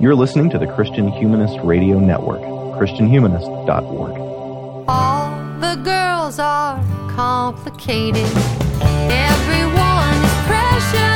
You're listening to the Christian Humanist Radio Network, ChristianHumanist.org. All the girls are complicated. Everyone is precious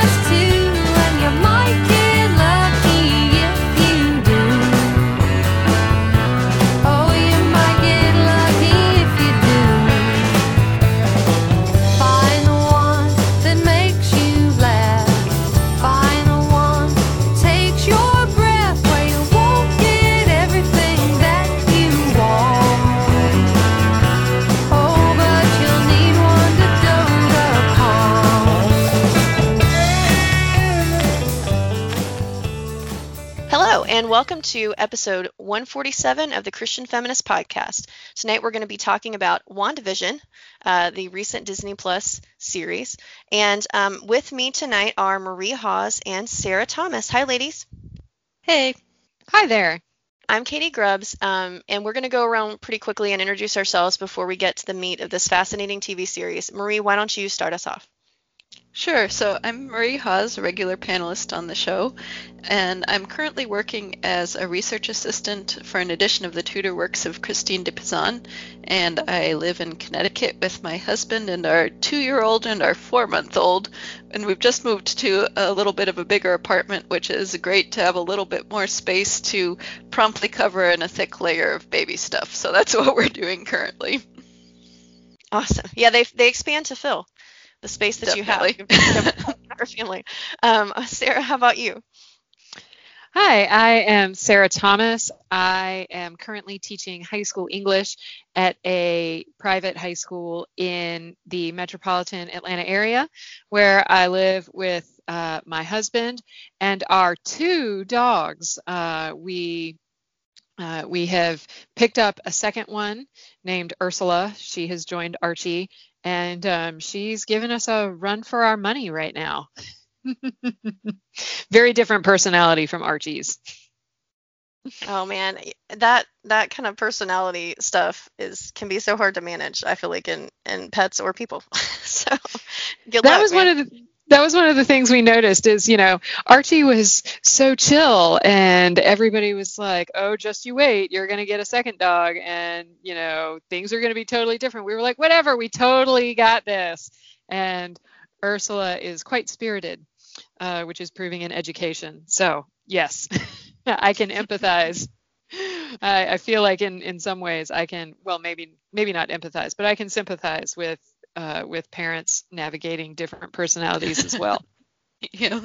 to episode 147 of the Christian Feminist Podcast. Tonight we're going to be talking about WandaVision, uh, the recent Disney Plus series. And um, with me tonight are Marie Hawes and Sarah Thomas. Hi, ladies. Hey. Hi there. I'm Katie Grubbs, um, and we're going to go around pretty quickly and introduce ourselves before we get to the meat of this fascinating TV series. Marie, why don't you start us off? Sure. So I'm Marie Haas, a regular panelist on the show, and I'm currently working as a research assistant for an edition of the Tudor works of Christine de Pizan, and I live in Connecticut with my husband and our two-year-old and our four-month-old, and we've just moved to a little bit of a bigger apartment, which is great to have a little bit more space to promptly cover in a thick layer of baby stuff. So that's what we're doing currently. Awesome. Yeah, they they expand to fill the space that Definitely. you have. Our family. Um, Sarah, how about you? Hi, I am Sarah Thomas. I am currently teaching high school English at a private high school in the metropolitan Atlanta area where I live with uh, my husband and our two dogs. Uh, we uh, we have picked up a second one named Ursula. She has joined Archie, and um, she's giving us a run for our money right now. Very different personality from Archie's. Oh man, that that kind of personality stuff is can be so hard to manage. I feel like in in pets or people. so good that luck, was man. one of the that was one of the things we noticed is you know Archie was so chill and everybody was like oh just you wait you're gonna get a second dog and you know things are gonna be totally different. We were like whatever we totally got this. And Ursula is quite spirited uh, which is proving in education. So yes I can empathize. I, I feel like in in some ways I can well maybe maybe not empathize but I can sympathize with uh, with parents navigating different personalities as well. yeah.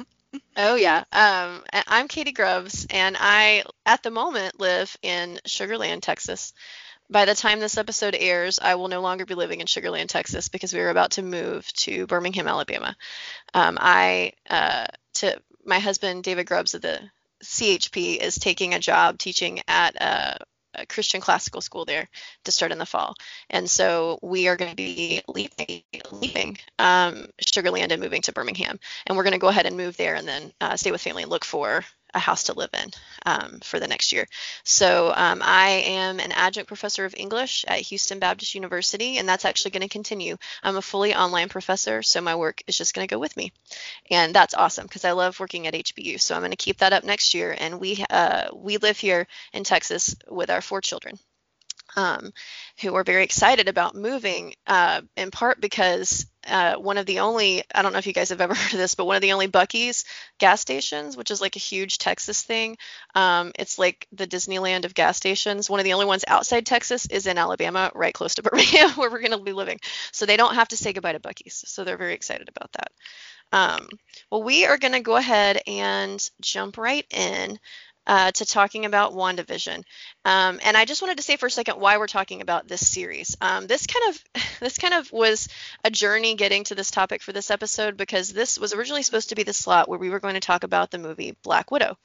Oh yeah. Um, I'm Katie Grubbs, and I at the moment live in Sugarland, Texas. By the time this episode airs, I will no longer be living in Sugarland, Texas, because we are about to move to Birmingham, Alabama. Um, I uh, to my husband David Grubbs of the CHP is taking a job teaching at a, a Christian classical school there to start in the fall, and so we are going to be leaving, leaving um, Sugarland and moving to Birmingham, and we're going to go ahead and move there and then uh, stay with family and look for a house to live in um, for the next year. So um, I am an adjunct professor of English at Houston Baptist University, and that's actually going to continue. I'm a fully online professor, so my work is just going to go with me, and that's awesome because I love working at HBU. So I'm going to keep that up next year, and we uh, we live here in Texas with our four children. Um, who are very excited about moving, uh, in part because uh, one of the only, I don't know if you guys have ever heard of this, but one of the only Buc-ee's gas stations, which is like a huge Texas thing. Um, it's like the Disneyland of gas stations. One of the only ones outside Texas is in Alabama, right close to Birmingham, where we're going to be living. So they don't have to say goodbye to Buc-ee's. So they're very excited about that. Um, well, we are going to go ahead and jump right in uh, to talking about WandaVision. Um, and I just wanted to say for a second why we're talking about this series. Um, this kind of this kind of was a journey getting to this topic for this episode because this was originally supposed to be the slot where we were going to talk about the movie Black Widow,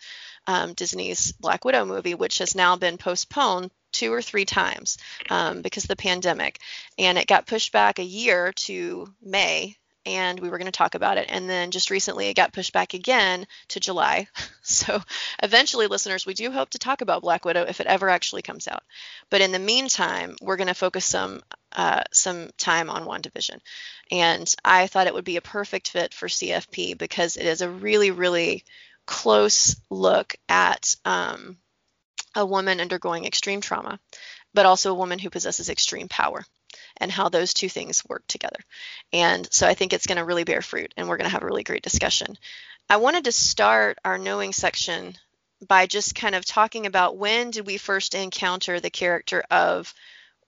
um, Disney's Black Widow movie, which has now been postponed two or three times um, because of the pandemic, and it got pushed back a year to May and we were going to talk about it. And then just recently it got pushed back again to July. So eventually, listeners, we do hope to talk about Black Widow if it ever actually comes out. But in the meantime, we're going to focus some uh, some time on WandaVision. And I thought it would be a perfect fit for CFP because it is a really, really close look at um, a woman undergoing extreme trauma, but also a woman who possesses extreme power and how those two things work together. And so I think it's going to really bear fruit and we're going to have a really great discussion. I wanted to start our knowing section by just kind of talking about when did we first encounter the character of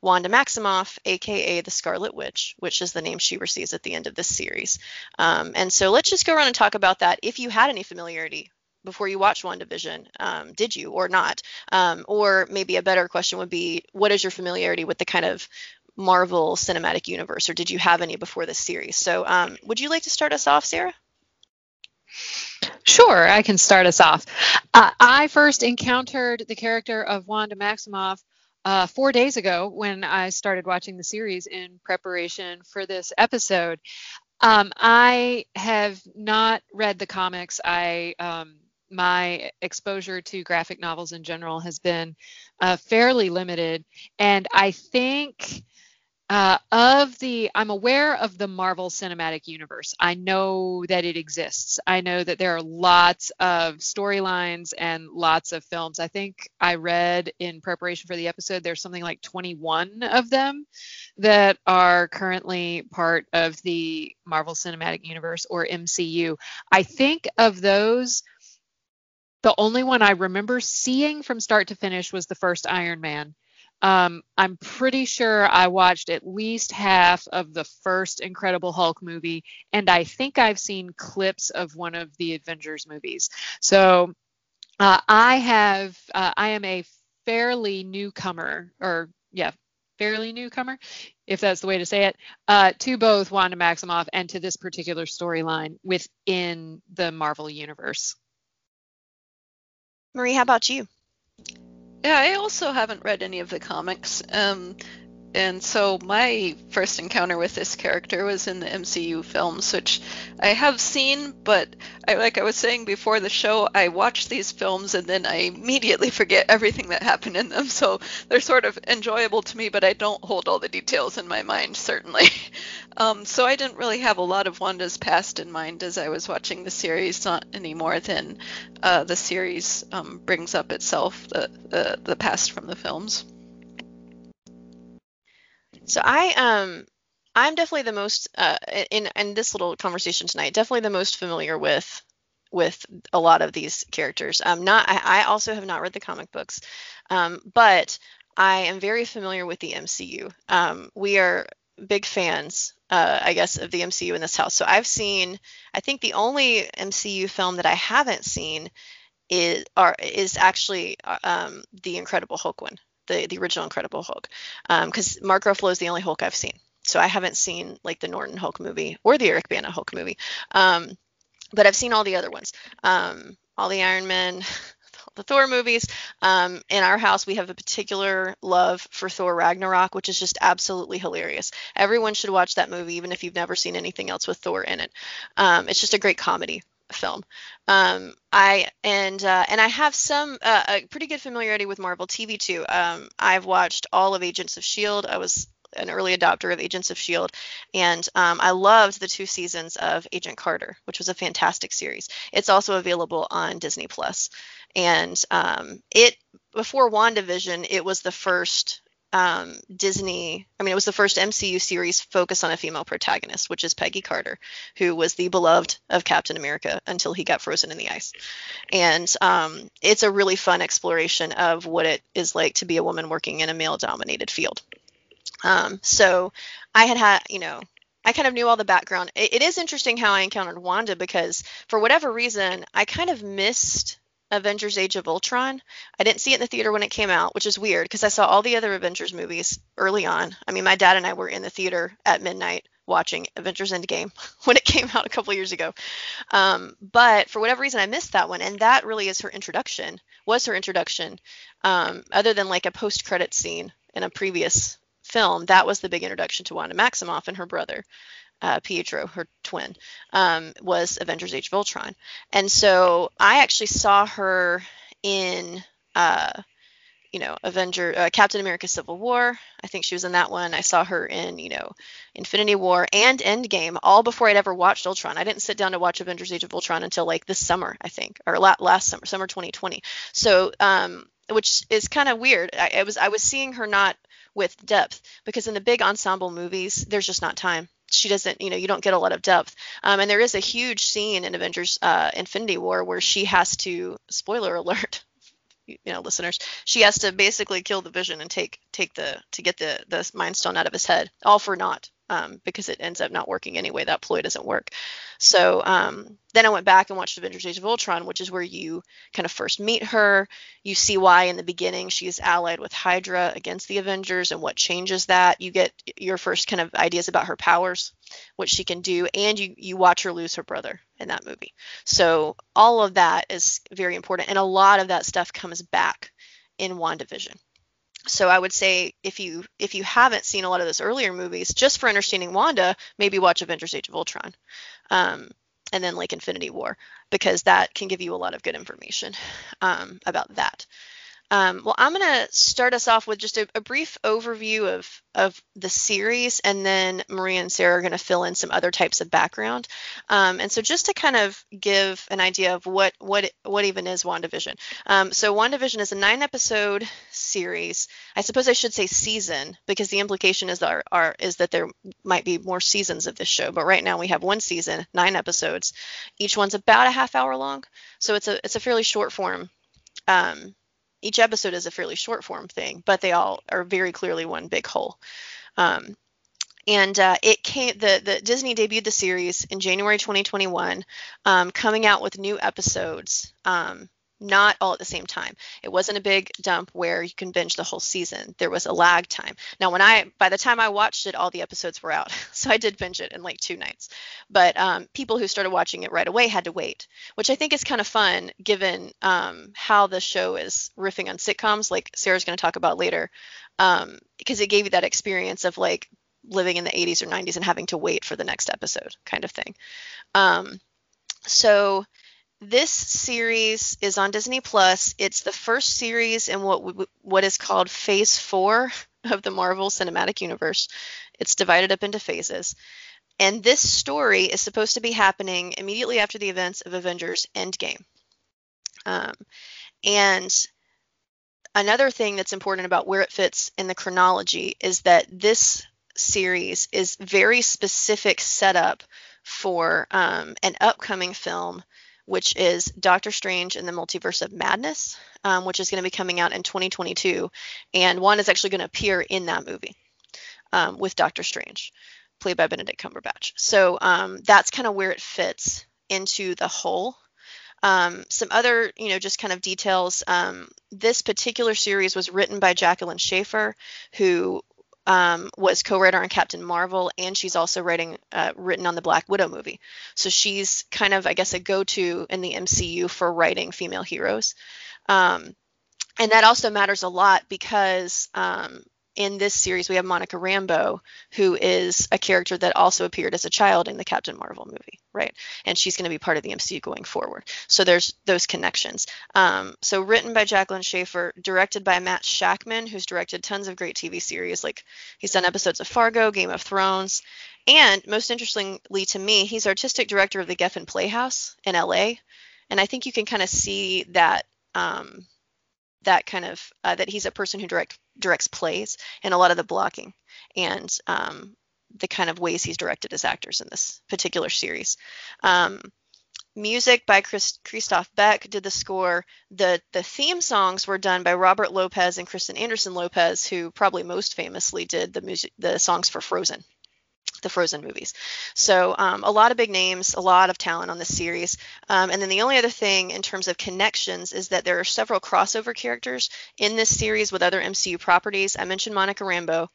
Wanda Maximoff, aka the Scarlet Witch, which is the name she receives at the end of this series. Um, and so let's just go around and talk about that. If you had any familiarity before you watched WandaVision, um, did you or not? Um, or maybe a better question would be, what is your familiarity with the kind of Marvel Cinematic Universe, or did you have any before this series? So, um, would you like to start us off, Sarah? Sure, I can start us off. Uh, I first encountered the character of Wanda Maximoff uh, four days ago when I started watching the series in preparation for this episode. Um, I have not read the comics. I um, my exposure to graphic novels in general has been uh, fairly limited, and I think uh, of the, I'm aware of the Marvel Cinematic Universe. I know that it exists. I know that there are lots of storylines and lots of films. I think I read in preparation for the episode, there's something like 21 of them that are currently part of the Marvel Cinematic Universe or MCU. I think of those, the only one I remember seeing from start to finish was the first Iron Man um, I'm pretty sure I watched at least half of the first Incredible Hulk movie, and I think I've seen clips of one of the Avengers movies. So uh, I have, uh, I am a fairly newcomer, or yeah, fairly newcomer, if that's the way to say it, uh, to both Wanda Maximoff and to this particular storyline within the Marvel universe. Marie, how about you? Yeah, I also haven't read any of the comics. Um, and so my first encounter with this character was in the MCU films, which I have seen, but I, like I was saying before the show, I watch these films and then I immediately forget everything that happened in them. So they're sort of enjoyable to me, but I don't hold all the details in my mind, certainly. um, so I didn't really have a lot of Wanda's past in mind as I was watching the series, not any more than uh, the series um, brings up itself, the, the, the past from the films. So I um I'm definitely the most uh, in in this little conversation tonight. Definitely the most familiar with with a lot of these characters. Um, not I, I also have not read the comic books, um, but I am very familiar with the MCU. Um, we are big fans, uh, I guess, of the MCU in this house. So I've seen. I think the only MCU film that I haven't seen is are is actually uh, um, the Incredible Hulk one the the original Incredible Hulk, because um, Mark Ruffalo is the only Hulk I've seen. So I haven't seen like the Norton Hulk movie or the Eric Bana Hulk movie, um, but I've seen all the other ones, um, all the Iron Man. The Thor movies. Um, in our house, we have a particular love for Thor Ragnarok, which is just absolutely hilarious. Everyone should watch that movie, even if you've never seen anything else with Thor in it. Um, it's just a great comedy film. Um, I and uh, and I have some uh, a pretty good familiarity with Marvel TV too. Um, I've watched all of Agents of Shield. I was an early adopter of Agents of Shield, and um, I loved the two seasons of Agent Carter, which was a fantastic series. It's also available on Disney Plus. And um, it before WandaVision, it was the first um, Disney, I mean, it was the first MCU series focused on a female protagonist, which is Peggy Carter, who was the beloved of Captain America until he got frozen in the ice. And um, it's a really fun exploration of what it is like to be a woman working in a male dominated field. Um, so I had had, you know, I kind of knew all the background. It, it is interesting how I encountered Wanda because for whatever reason, I kind of missed Avengers Age of Ultron. I didn't see it in the theater when it came out, which is weird because I saw all the other Avengers movies early on. I mean, my dad and I were in the theater at midnight watching Avengers Endgame when it came out a couple years ago. Um, but for whatever reason, I missed that one. And that really is her introduction, was her introduction. Um, other than like a post credit scene in a previous film, that was the big introduction to Wanda Maximoff and her brother uh, Pietro, her twin, um, was Avengers: Age of Ultron, and so I actually saw her in uh, you know, Avenger, uh, Captain America: Civil War. I think she was in that one. I saw her in, you know, Infinity War and Endgame, all before I'd ever watched Ultron. I didn't sit down to watch Avengers: Age of Ultron until like this summer, I think, or la- last summer, summer 2020. So, um, which is kind of weird. I, I was I was seeing her not with depth because in the big ensemble movies, there's just not time she doesn't you know you don't get a lot of depth. Um, and there is a huge scene in avengers uh, infinity war where she has to spoiler alert you know listeners she has to basically kill the vision and take take the to get the the mind stone out of his head all for naught um, because it ends up not working anyway that ploy doesn't work so um, then I went back and watched Avengers: Age of Ultron, which is where you kind of first meet her. You see why in the beginning she's allied with Hydra against the Avengers and what changes that. You get your first kind of ideas about her powers, what she can do, and you you watch her lose her brother in that movie. So all of that is very important, and a lot of that stuff comes back in WandaVision so I would say if you if you haven't seen a lot of those earlier movies, just for understanding Wanda, maybe watch Avengers: Age of Ultron, um, and then like Infinity War, because that can give you a lot of good information um, about that. Um, well, I'm going to start us off with just a, a, brief overview of, of the series, and then Maria and Sarah are going to fill in some other types of background. Um, and so, just to kind of give an idea of what what what even is WandaVision. Um, so, WandaVision is a nine-episode series. I suppose I should say season because the implication is that is that there might be more seasons of this show. But right now we have one season, nine episodes. Each one's about a half hour long, so it's a it's a fairly short form um, each episode is a fairly short form thing, but they all are very clearly one big whole. Um, and uh, it came the the Disney debuted the series in January 2021, um, coming out with new episodes um, not all at the same time. It wasn't a big dump where you can binge the whole season. There was a lag time. Now, when I, by the time I watched it, all the episodes were out. So I did binge it in like two nights. But um, people who started watching it right away had to wait, which I think is kind of fun given um, how the show is riffing on sitcoms, like Sarah's going to talk about later, um, because it gave you that experience of like living in the 80s or 90s and having to wait for the next episode kind of thing. Um, so, this series is on Disney Plus. It's the first series in what what is called Phase 4 of the Marvel Cinematic Universe. It's divided up into phases. And this story is supposed to be happening immediately after the events of Avengers Endgame. Um, and another thing that's important about where it fits in the chronology is that this series is very specific setup for um, an upcoming film which is Doctor Strange and the Multiverse of Madness, um, which is going to be coming out in 2022. And one is actually going to appear in that movie um, with Doctor Strange, played by Benedict Cumberbatch. So um, that's kind of where it fits into the whole. Um, some other, you know, just kind of details. Um, this particular series was written by Jacqueline Schaeffer, who um, was co-writer on Captain Marvel, and she's also writing uh, written on the Black Widow movie. So she's kind of, I guess, a go-to in the MCU for writing female heroes. Um, and that also matters a lot because um, in this series, we have Monica Rambeau, who is a character that also appeared as a child in the Captain Marvel movie, right? And she's going to be part of the MCU going forward. So there's those connections. Um, so written by Jacqueline Schaeffer, directed by Matt Shakman, who's directed tons of great TV series. Like he's done episodes of Fargo, Game of Thrones, and most interestingly to me, he's artistic director of the Geffen Playhouse in LA. And I think you can kind of see that. Um, that kind of uh, that he's a person who direct directs plays and a lot of the blocking and um, the kind of ways he's directed his actors in this particular series. Um, music by Chris, Christophe Beck did the score. The the theme songs were done by Robert Lopez and Kristen Anderson Lopez, who probably most famously did the music the songs for Frozen the Frozen movies. So um, a lot of big names, a lot of talent on this series. Um, and then the only other thing in terms of connections is that there are several crossover characters in this series with other MCU properties. I mentioned Monica Rambeau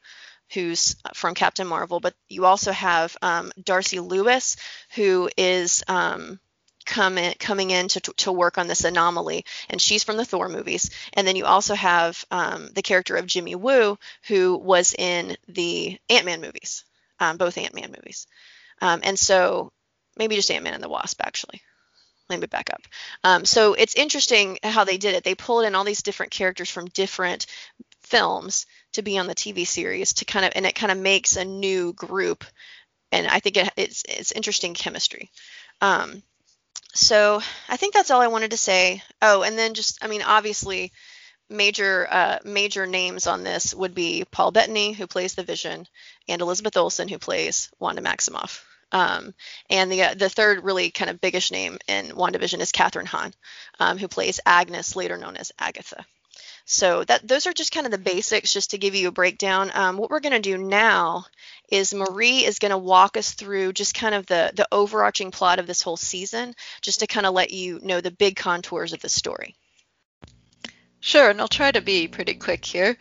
who's from Captain Marvel, but you also have um, Darcy Lewis, who is um, come in, coming in to, to work on this anomaly, and she's from the Thor movies. And then you also have um, the character of Jimmy Woo, who was in the Ant Man movies um, both Ant Man movies. Um, and so maybe just Ant Man and the Wasp, actually. let me back up. Um, so it's interesting how they did it. They pulled in all these different characters from different films to be on the TV series to kind of, and it kind of makes a new group. And I think it, it's it's interesting chemistry. Um, so I think that's all I wanted to say. Oh, and then just, I mean, obviously, major uh, major names on this would be Paul Bettany, who plays the Vision, and Elizabeth Olsen, who plays Wanda Maximoff. Um, and the uh, the third really kind of biggish name in WandaVision is Kathryn Hahn, um, who plays Agnes, later known as Agatha. So that those are just kind of the basics, just to give you a breakdown. Um, what we're going to do now is Marie is going to walk us through just kind of the the overarching plot of this whole season, just to kind of let you know the big contours of the story. Sure, and I'll try to be pretty quick here.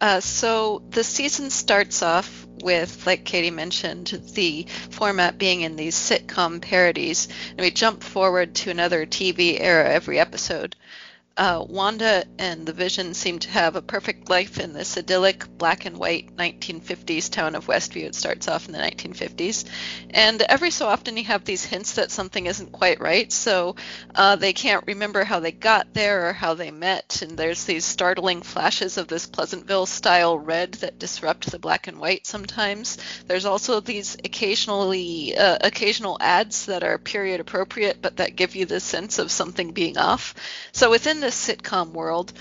Uh, so the season starts off with, like Katie mentioned, the format being in these sitcom parodies, and we jump forward to another TV era every episode. Uh, Wanda and the Vision seem to have a perfect life in this idyllic black and white 1950s town of Westview. It starts off in the 1950s. And every so often you have these hints that something isn't quite right. So uh, they can't remember how they got there or how they met. And there's these startling flashes of this Pleasantville style red that disrupt the black and white sometimes. There's also these occasionally uh, occasional ads that are period appropriate but that give you the sense of something being off. So within the sitcom world,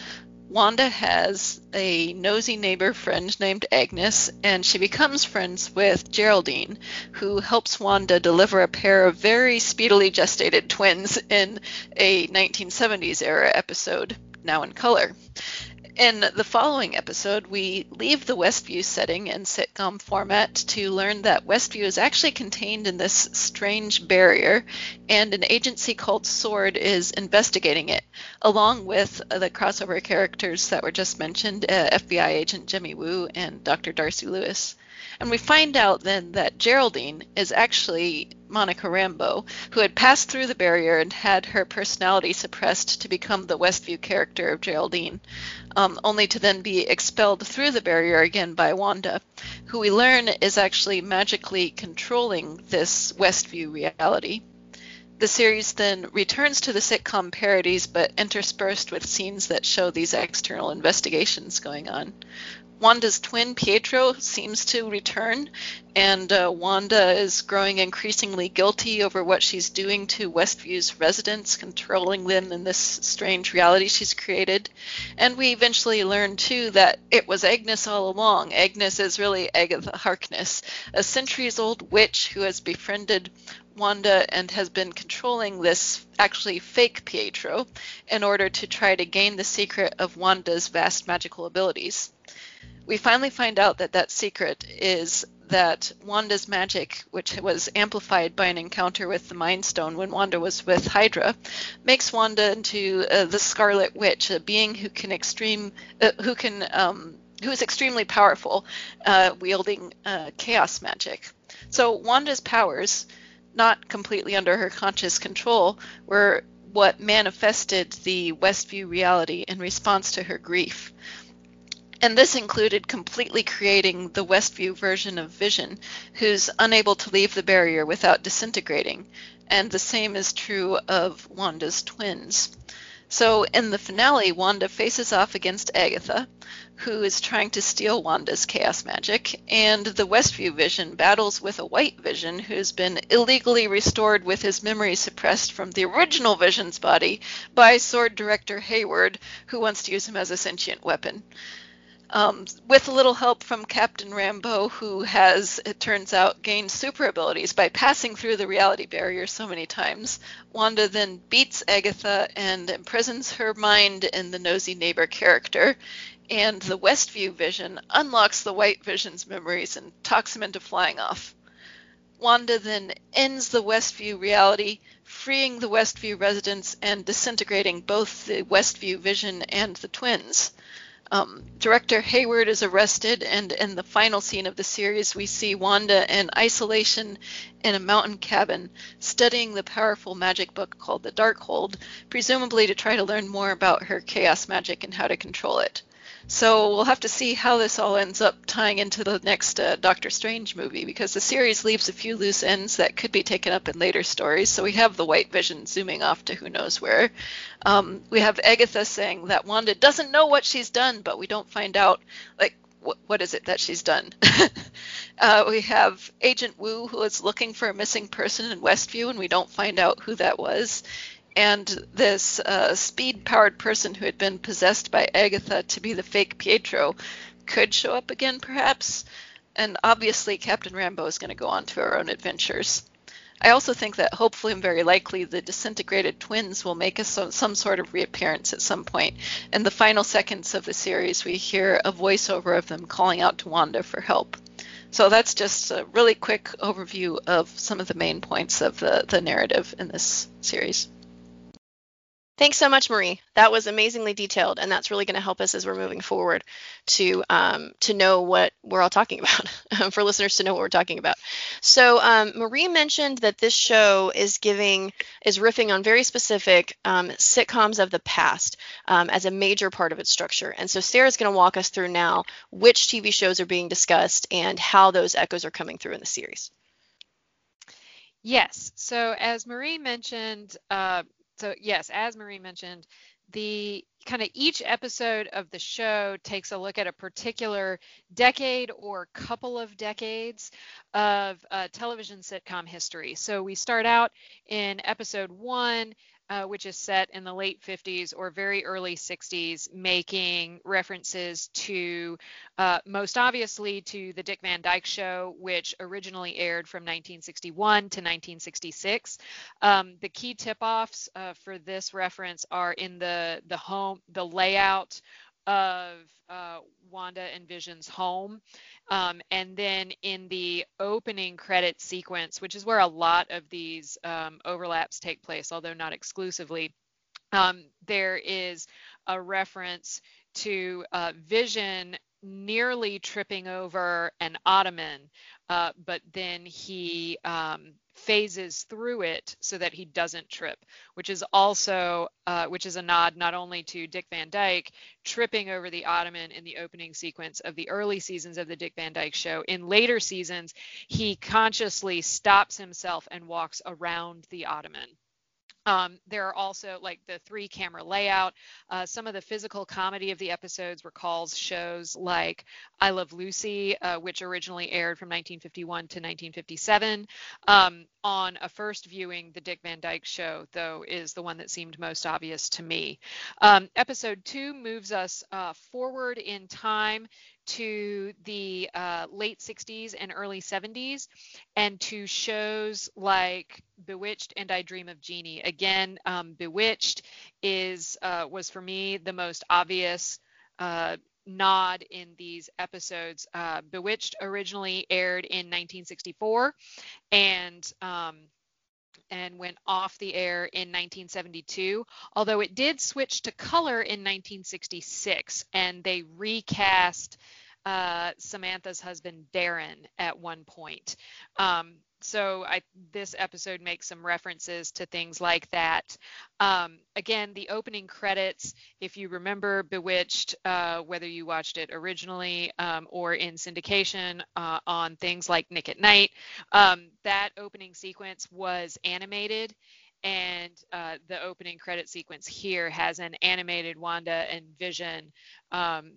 Wanda has a nosy neighbor friend named Agnes, and she becomes friends with Geraldine, who helps Wanda deliver a pair of very speedily gestated twins in a 1970s era episode, now in color. In the following episode, we leave the Westview setting and sitcom format to learn that Westview is actually contained in this strange barrier, and an agency called SWORD is investigating it, along with the crossover characters that were just mentioned uh, FBI agent Jimmy Woo and Dr. Darcy Lewis. And we find out then that Geraldine is actually Monica Rambeau, who had passed through the barrier and had her personality suppressed to become the Westview character of Geraldine, um, only to then be expelled through the barrier again by Wanda, who we learn is actually magically controlling this Westview reality. The series then returns to the sitcom parodies, but interspersed with scenes that show these external investigations going on. Wanda's twin Pietro seems to return, and uh, Wanda is growing increasingly guilty over what she's doing to Westview's residents, controlling them in this strange reality she's created. And we eventually learn, too, that it was Agnes all along. Agnes is really Agatha Harkness, a centuries old witch who has befriended Wanda and has been controlling this actually fake Pietro in order to try to gain the secret of Wanda's vast magical abilities we finally find out that that secret is that Wanda's magic, which was amplified by an encounter with the Mind Stone when Wanda was with Hydra, makes Wanda into uh, the Scarlet Witch, a being who can extreme, uh, who can, um, who is extremely powerful, uh, wielding uh, chaos magic. So Wanda's powers, not completely under her conscious control, were what manifested the Westview reality in response to her grief. And this included completely creating the Westview version of Vision, who's unable to leave the barrier without disintegrating. And the same is true of Wanda's twins. So in the finale, Wanda faces off against Agatha, who is trying to steal Wanda's chaos magic, and the Westview Vision battles with a White Vision who's been illegally restored with his memory suppressed from the original Vision's body by Sword Director Hayward, who wants to use him as a sentient weapon um, with a little help from Captain Rambeau, who has, it turns out, gained super abilities by passing through the reality barrier so many times. Wanda then beats Agatha and imprisons her mind in the nosy neighbor character, and the Westview Vision unlocks the White Vision's memories and talks him into flying off. Wanda then ends the Westview reality, freeing the Westview residents and disintegrating both the Westview Vision and the twins. Um, director Hayward is arrested, and in the final scene of the series, we see Wanda in isolation in a mountain cabin, studying the powerful magic book called the Darkhold, presumably to try to learn more about her chaos magic and how to control it. So we'll have to see how this all ends up tying into the next uh, Doctor Strange movie because the series leaves a few loose ends that could be taken up in later stories. So we have the White Vision zooming off to who knows where. Um, we have Agatha saying that Wanda doesn't know what she's done, but we don't find out like what, is it that she's done. uh, we have Agent Woo who is looking for a missing person in Westview, and we don't find out who that was and this uh, speed powered person who had been possessed by Agatha to be the fake Pietro could show up again, perhaps. And obviously, Captain Rambeau is going to go on to her own adventures. I also think that hopefully and very likely the disintegrated twins will make some, some sort of reappearance at some point. In the final seconds of the series, we hear a voiceover of them calling out to Wanda for help. So that's just a really quick overview of some of the main points of the, the narrative in this series. Thanks so much, Marie. That was amazingly detailed, and that's really going to help us as we're moving forward to um, to know what we're all talking about, for listeners to know what we're talking about. So um, Marie mentioned that this show is giving is riffing on very specific um, sitcoms of the past um, as a major part of its structure, and so Sarah's going to walk us through now which TV shows are being discussed and how those echoes are coming through in the series. Yes. So as Marie mentioned, uh, so yes, as Marie mentioned, the kind of each episode of the show takes a look at a particular decade or couple of decades of uh, television sitcom history. So we start out in episode one uh, which is set in the late 50s or very early 60s, making references to uh, most obviously to the Dick Van Dyke Show, which originally aired from 1961 to 1966. Um, the key tip-offs uh, for this reference are in the the home, the layout of uh, Wanda and Vision's home. Um, and then in the opening credit sequence, which is where a lot of these um, overlaps take place, although not exclusively, um, there is a reference to uh, Vision nearly tripping over an ottoman, uh, but then he um, phases through it so that he doesn't trip, which is also uh, which is a nod not only to Dick Van Dyke tripping over the ottoman in the opening sequence of the early seasons of the Dick Van Dyke Show. In later seasons, he consciously stops himself and walks around the ottoman. Um, there are also like the three camera layout. Uh, some of the physical comedy of the episodes recalls shows like I Love Lucy, uh, which originally aired from 1951 to 1957. Um, on a first viewing, the Dick Van Dyke Show, though, is the one that seemed most obvious to me. Um, episode two moves us uh, forward in time to the uh, late 60s and early 70s and to shows like bewitched and i dream of jeannie. Again um, bewitched is uh, was for me the most obvious uh, nod in these episodes. Uh, bewitched originally aired in 1964 and um, and went off the air in 1972, although it did switch to color in 1966 and they recast uh, Samantha's husband Darrin at one point. Um, so I, this episode makes some references to things like that. Um, again, the opening credits, if you remember Bewitched, uh, whether you watched it originally um, or in syndication uh, on things like Nick at Night, um, that opening sequence was animated. And uh, the opening credit sequence here has an animated Wanda and Vision um,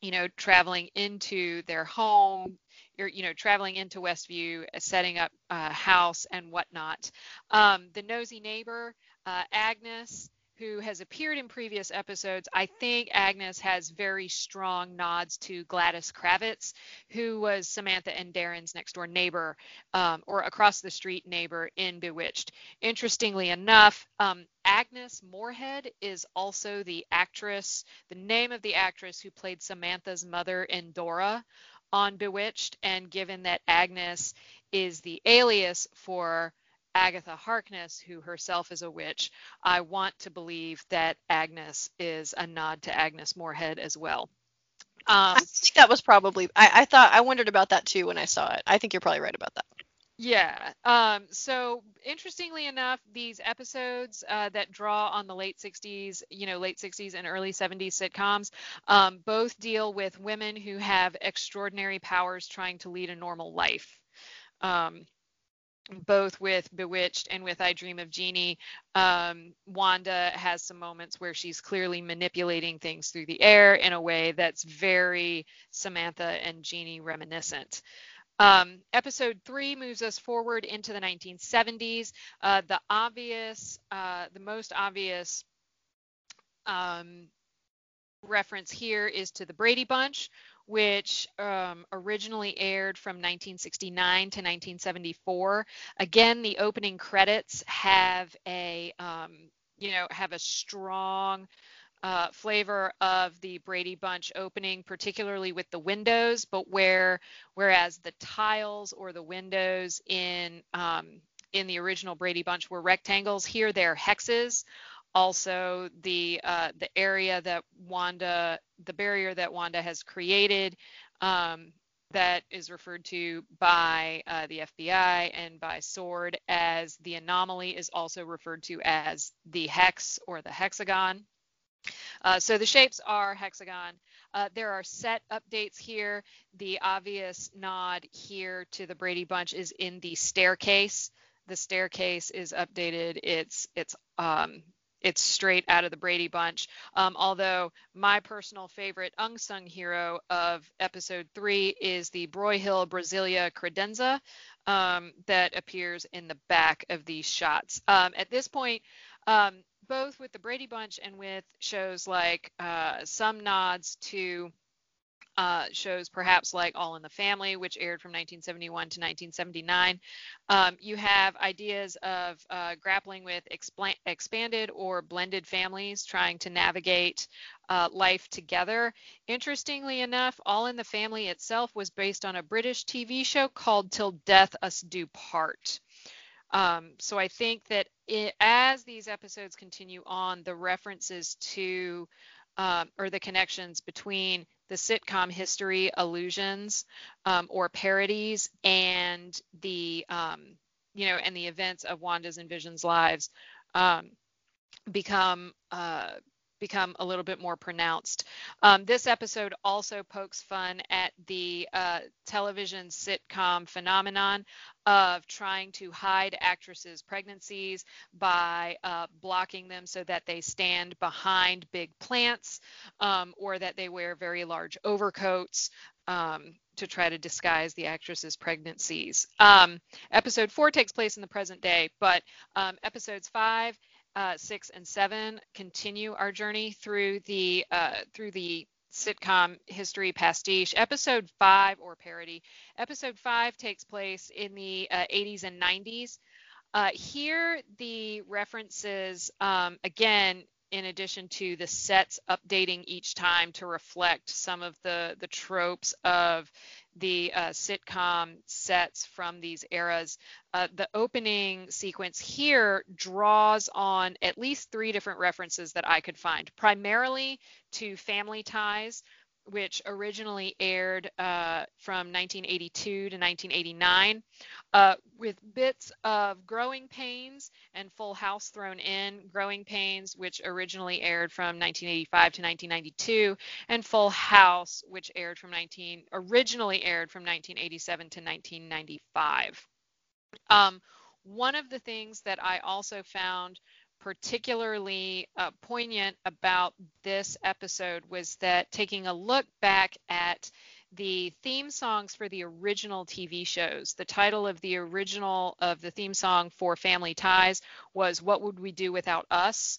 you know, traveling into their home, you're, you know, traveling into Westview, uh, setting up a house and whatnot. Um, the nosy neighbor, uh, Agnes, who has appeared in previous episodes, I think Agnes has very strong nods to Gladys Kravitz, who was Samantha and Darrin's next door neighbor um, or across the street neighbor in Bewitched. Interestingly enough, um, Agnes Moorehead is also the actress, the name of the actress who played Samantha's mother Endora on Bewitched. And given that Agnes is the alias for Agatha Harkness, who herself is a witch, I want to believe that Agnes is a nod to Agnes Moorehead as well. Um, I think that was probably. I, I, thought I wondered about that too when I saw it. I think you're probably right about that. Yeah. Um, so interestingly enough, these episodes uh, that draw on the late 60s, you know, late 60s and early 70s sitcoms, um, both deal with women who have extraordinary powers trying to lead a normal life. Um, both with Bewitched and with I Dream of Jeannie, um, Wanda has some moments where she's clearly manipulating things through the air in a way that's very Samantha and Jeannie reminiscent. Um, episode three moves us forward into the 1970s. Uh, the obvious, uh, the most obvious um, reference here is to the Brady Bunch, which um, originally aired from 1969 to 1974. Again, the opening credits have a, um, you know, have a strong uh, flavor of the Brady Bunch opening, particularly with the windows, but where whereas the tiles or the windows in um, in the original Brady Bunch were rectangles, here they're hexes. Also, the uh, the area that Wanda, the barrier that Wanda has created, um, that is referred to by uh, the FBI and by SWORD as the anomaly is also referred to as the hex or the hexagon. Uh, so the shapes are hexagon. Uh, there are set updates here. The obvious nod here to the Brady Bunch is in the staircase. The staircase is updated. It's it's um, it's straight out of the Brady Bunch. Um, although my personal favorite unsung hero of episode three is the Broyhill Brasilia credenza um, that appears in the back of these shots. Um, at this point, um, both with the Brady Bunch and with shows like uh, some nods to uh, shows perhaps like All in the Family, which aired from 1971 to 1979. Um, you have ideas of uh, grappling with expl- expanded or blended families trying to navigate uh, life together. Interestingly enough, All in the Family itself was based on a British TV show called Till Death Us Do Part. Um, so I think that it, as these episodes continue on, the references to um, or the connections between the sitcom history allusions um, or parodies and the um, you know and the events of Wanda's and Vision's lives um, become uh, become a little bit more pronounced. Um, this episode also pokes fun at the uh, television sitcom phenomenon of trying to hide actresses' pregnancies by uh, blocking them so that they stand behind big plants um, or that they wear very large overcoats. Um, to try to disguise the actress's pregnancies. Um, episode four takes place in the present day, but um, episodes five uh, six and seven continue our journey through the uh, through the sitcom history pastiche. Episode five or parody. Episode five takes place in the uh, 80s and 90s. Uh, here, the references um, again in addition to the sets updating each time to reflect some of the the tropes of the uh, sitcom sets from these eras. Uh, the opening sequence here draws on at least three different references that I could find, primarily to Family Ties, which originally aired uh, from 1982 to 1989, uh, with bits of Growing Pains and Full House thrown in. Growing Pains, which originally aired from 1985 to 1992, and Full House, which aired from 19 originally aired from 1987 to 1995. Um, one of the things that I also found particularly uh, poignant about this episode was that taking a look back at the theme songs for the original TV shows. The title of the original of the theme song for Family Ties was What Would We Do Without Us?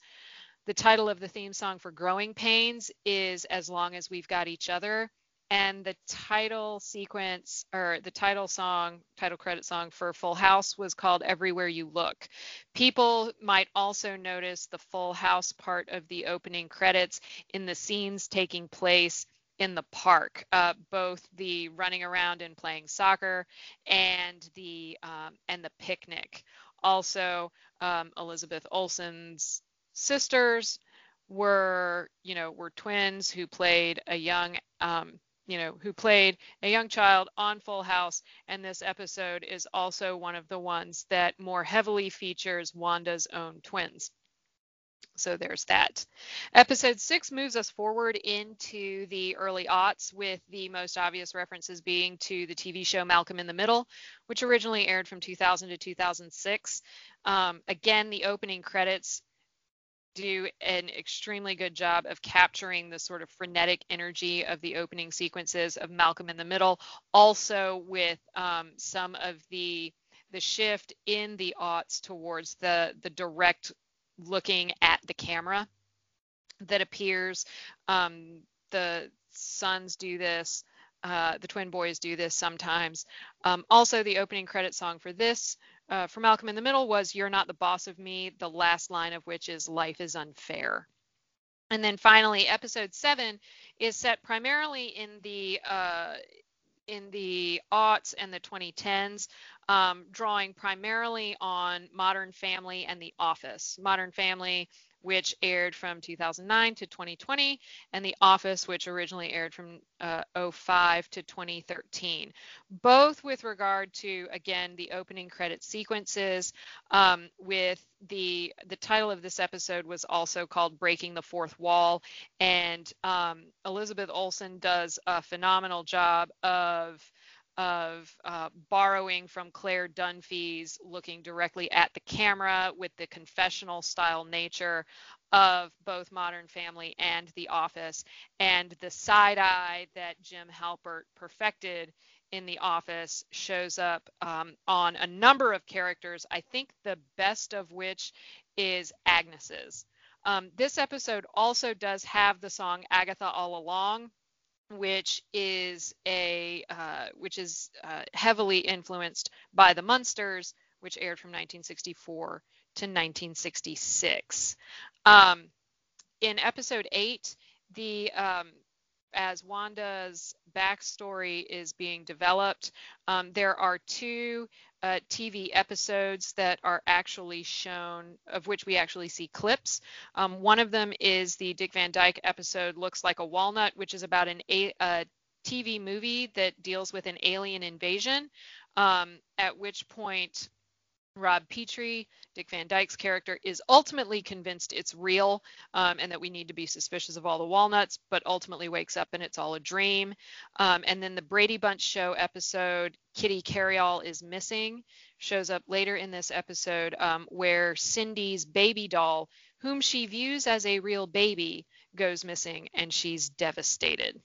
The title of the theme song for Growing Pains is As Long as We've Got Each Other and the title sequence or the title song title credit song for full house was called everywhere you look. People might also notice the full house part of the opening credits in the scenes taking place in the park uh, both the running around and playing soccer and the um, and the picnic. Also um, elizabeth olsen's sisters were you know were twins who played a young um, you know, who played a young child on Full House, and this episode is also one of the ones that more heavily features Wanda's own twins. So there's that. Episode six moves us forward into the early aughts, with the most obvious references being to the TV show Malcolm in the Middle, which originally aired from 2000 to 2006. Um, again, the opening credits do an extremely good job of capturing the sort of frenetic energy of the opening sequences of Malcolm in the Middle, also with um, some of the the shift in the aughts towards the the direct looking at the camera that appears. Um, the sons do this. Uh, the twin boys do this sometimes. Um, also, the opening credit song for this, uh, for Malcolm in the Middle, was "You're Not the Boss of Me." The last line of which is "Life is unfair." And then finally, episode seven is set primarily in the uh, in the aughts and the 2010s, um, drawing primarily on Modern Family and The Office. Modern Family, which aired from 2009 to 2020, and The Office, which originally aired from uh, 05 to 2013. Both with regard to, again, the opening credit sequences. Um, with the the title of this episode was also called "Breaking the Fourth Wall," and um, Elizabeth Olsen does a phenomenal job of of uh, borrowing from Claire Dunphy's looking directly at the camera with the confessional style nature of both Modern Family and The Office, and the side eye that Jim Halpert perfected in The Office shows up um, on a number of characters, I think the best of which is Agnes's. Um, this episode also does have the song Agatha All Along, which is a uh, which is uh, heavily influenced by the Munsters, which aired from 1964 to 1966. Um, in episode eight, the um, as Wanda's backstory is being developed, um, there are two uh, TV episodes that are actually shown, of which we actually see clips. Um, one of them is the Dick Van Dyke episode, Looks Like a Walnut, which is about an a, a TV movie that deals with an alien invasion, um, at which point Rob Petrie, Dick Van Dyke's character, is ultimately convinced it's real um, and that we need to be suspicious of all the walnuts, but ultimately wakes up and it's all a dream. Um, and then the Brady Bunch show episode, Kitty Carryall is missing, shows up later in this episode um, where Cindy's baby doll, whom she views as a real baby, goes missing and she's devastated.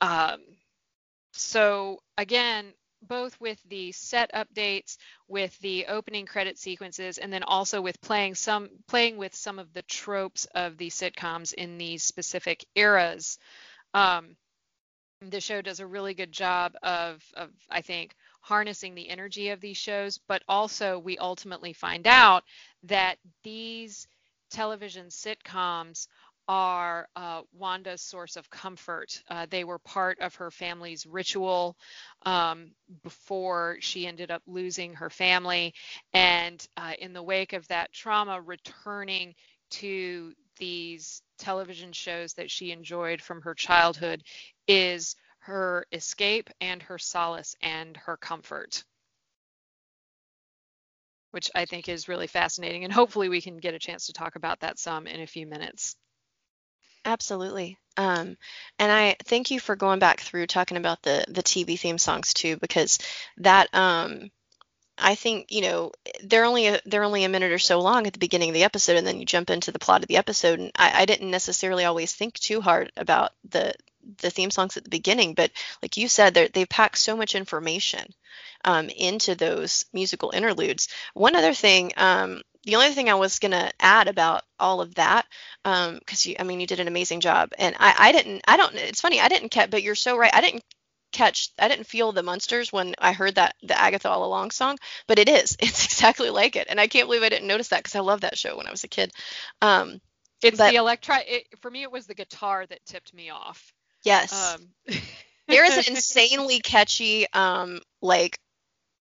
Um, so again, both with the set updates, with the opening credit sequences, and then also with playing some playing with some of the tropes of the sitcoms in these specific eras. Um, the show does a really good job of, of, I think, harnessing the energy of these shows, but also we ultimately find out that these television sitcoms are uh, Wanda's source of comfort. Uh, they were part of her family's ritual um, before she ended up losing her family. And uh, in the wake of that trauma, returning to these television shows that she enjoyed from her childhood is her escape and her solace and her comfort. Which I think is really fascinating. And hopefully, we can get a chance to talk about that some in a few minutes. Absolutely. Um, and I thank you for going back through talking about the the TV theme songs too, because that um, I think you know they're only a, they're only a minute or so long at the beginning of the episode, and then you jump into the plot of the episode. And I, I didn't necessarily always think too hard about the the theme songs at the beginning, but like you said, they they pack so much information um, into those musical interludes. One other thing, um, the only thing I was gonna add about all of that, because um, you, I mean, you did an amazing job, and I, I didn't, I don't. It's funny, I didn't catch, but you're so right. I didn't catch, I didn't feel the Munsters when I heard that the Agatha All Along song, but it is. It's exactly like it, and I can't believe I didn't notice that because I love that show when I was a kid. Um, it's but, the electro. It, for me, it was the guitar that tipped me off. Yes. Um. there is an insanely catchy, um, like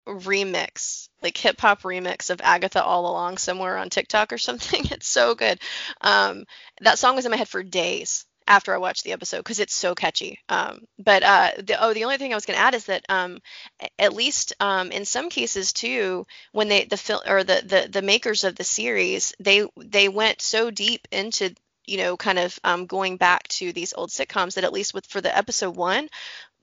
remix, like hip hop remix of Agatha All Along somewhere on TikTok or something. It's so good. Um, that song was in my head for days after I watched the episode because it's so catchy. Um, but uh, the, oh, the only thing I was going to add is that um, at least um, in some cases too, when they the film or the, the the makers of the series, they they went so deep into you know kind of um, going back to these old sitcoms that at least with for the episode one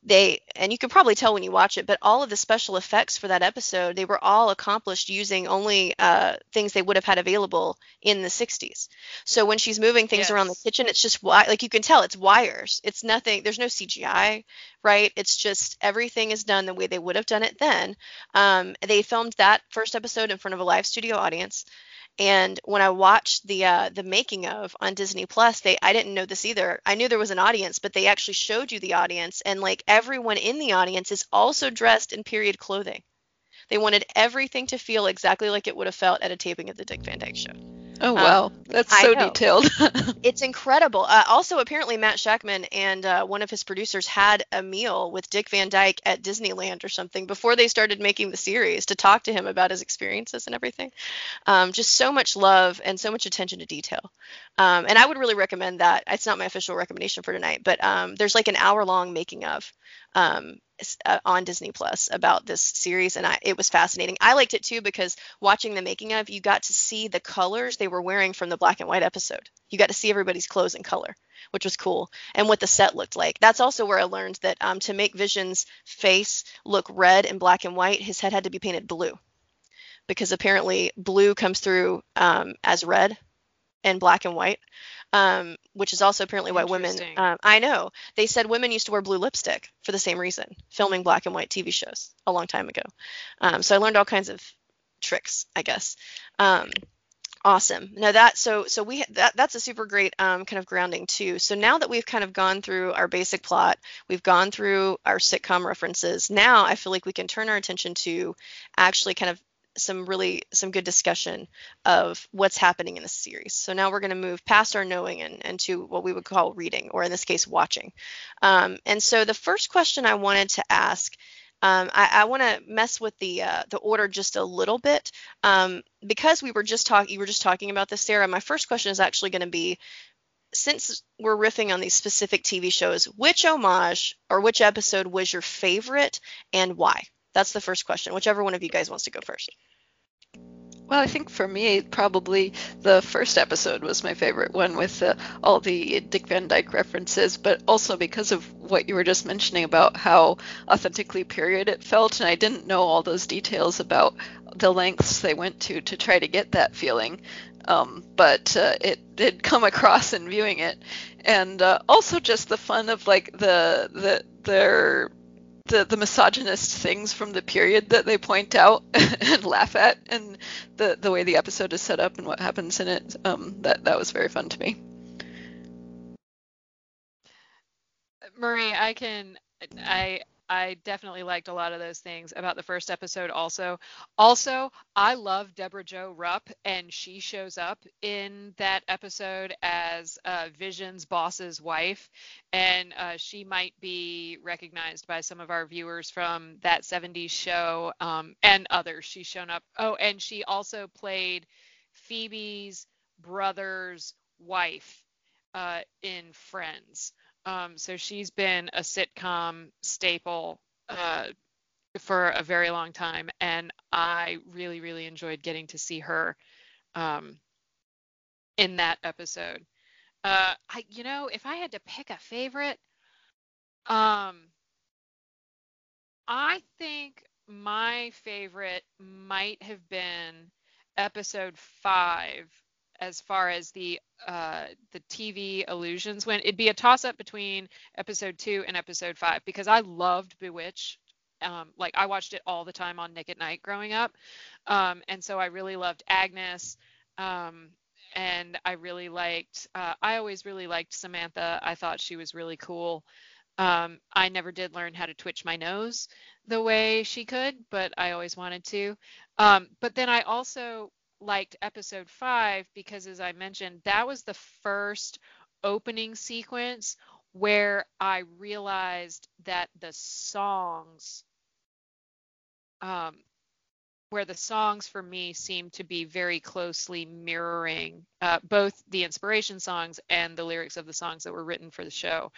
they and you can probably tell when you watch it but all of the special effects for that episode they were all accomplished using only uh, things they would have had available in the 60s so when she's moving things around the kitchen it's just like you can tell it's wires. It's nothing there's no cgi right? It's just everything is done the way they would have done it then. Um, they filmed that first episode in front of a live studio audience and when I watched the uh, the making of on Disney Plus, they I didn't know this either. I knew there was an audience, but they actually showed you the audience, and like everyone in the audience is also dressed in period clothing. They wanted everything to feel exactly like it would have felt at a taping of the Dick Van Dyke Show. Oh wow, that's so detailed. It's incredible. Uh, also, apparently, Matt Shakman and uh, one of his producers had a meal with Dick Van Dyke at Disneyland or something before they started making the series to talk to him about his experiences and everything. Um, just so much love and so much attention to detail. Um, and I would really recommend that. It's not my official recommendation for tonight, but um, there's like an hour long making of um, uh, on Disney Plus about this series, and I, it was fascinating. I liked it too because watching the making of, you got to see the colors they were wearing from the black and white episode. You got to see everybody's clothes in color, which was cool, and what the set looked like. That's also where I learned that um, to make Vision's face look red and black and white, his head had to be painted blue, because apparently blue comes through um, as red and black and white. Um, which is also apparently why women. Um, I know they said women used to wear blue lipstick for the same reason, filming black and white TV shows a long time ago. Um, so I learned all kinds of tricks, I guess. Um, awesome. Now that so so we that that's a super great um, kind of grounding too. So now that we've kind of gone through our basic plot, we've gone through our sitcom references. Now I feel like we can turn our attention to actually kind of some really some good discussion of what's happening in the series. So now we're going to move past our knowing and, and to what we would call reading, or in this case, watching. Um, and so the first question I wanted to ask, um, I, I want to mess with the uh, the order just a little bit um, because we were just talking. You were just talking about this, Sarah. My first question is actually going to be. Since we're riffing on these specific TV shows, which homage or which episode was your favorite and why? That's the first question. Whichever one of you guys wants to go first. Well, I think for me, probably the first episode was my favorite one with uh, all the Dick Van Dyke references, but also because of what you were just mentioning about how authentically period it felt. And I didn't know all those details about the lengths they went to to try to get that feeling. Um, but uh, it did come across in viewing it. And uh, also just the fun of like the, the, their the, the misogynist things from the period that they point out and laugh at and the, the way the episode is set up and what happens in it um, that that was very fun to me. Marie, I can I I definitely liked a lot of those things about the first episode also. Also, I love Debra Jo Rupp and she shows up in that episode as uh, Vision's boss's wife and uh, she might be recognized by some of our viewers from that 70s show um, and others. She's shown up. Oh, and she also played Phoebe's brother's wife uh, in Friends. Um, so she's been a sitcom staple uh, for a very long time, and I really, really enjoyed getting to see her um, in that episode. Uh, I, you know, if I had to pick a favorite, um, I think my favorite might have been episode five as far as the uh, the TV illusions went. It'd be a toss up between episode two and episode five because I loved Bewitched. Um, like I watched it all the time on Nick at Night growing up, um, and so I really loved Agnes. Um, and I really liked. Uh, I always really liked Samantha. I thought she was really cool. Um, I never did learn how to twitch my nose the way she could, but I always wanted to. Um, but then I also liked episode five because, as I mentioned, that was the first opening sequence where I realized that the songs um, where the songs for me seem to be very closely mirroring uh, both the inspiration songs and the lyrics of the songs that were written for the show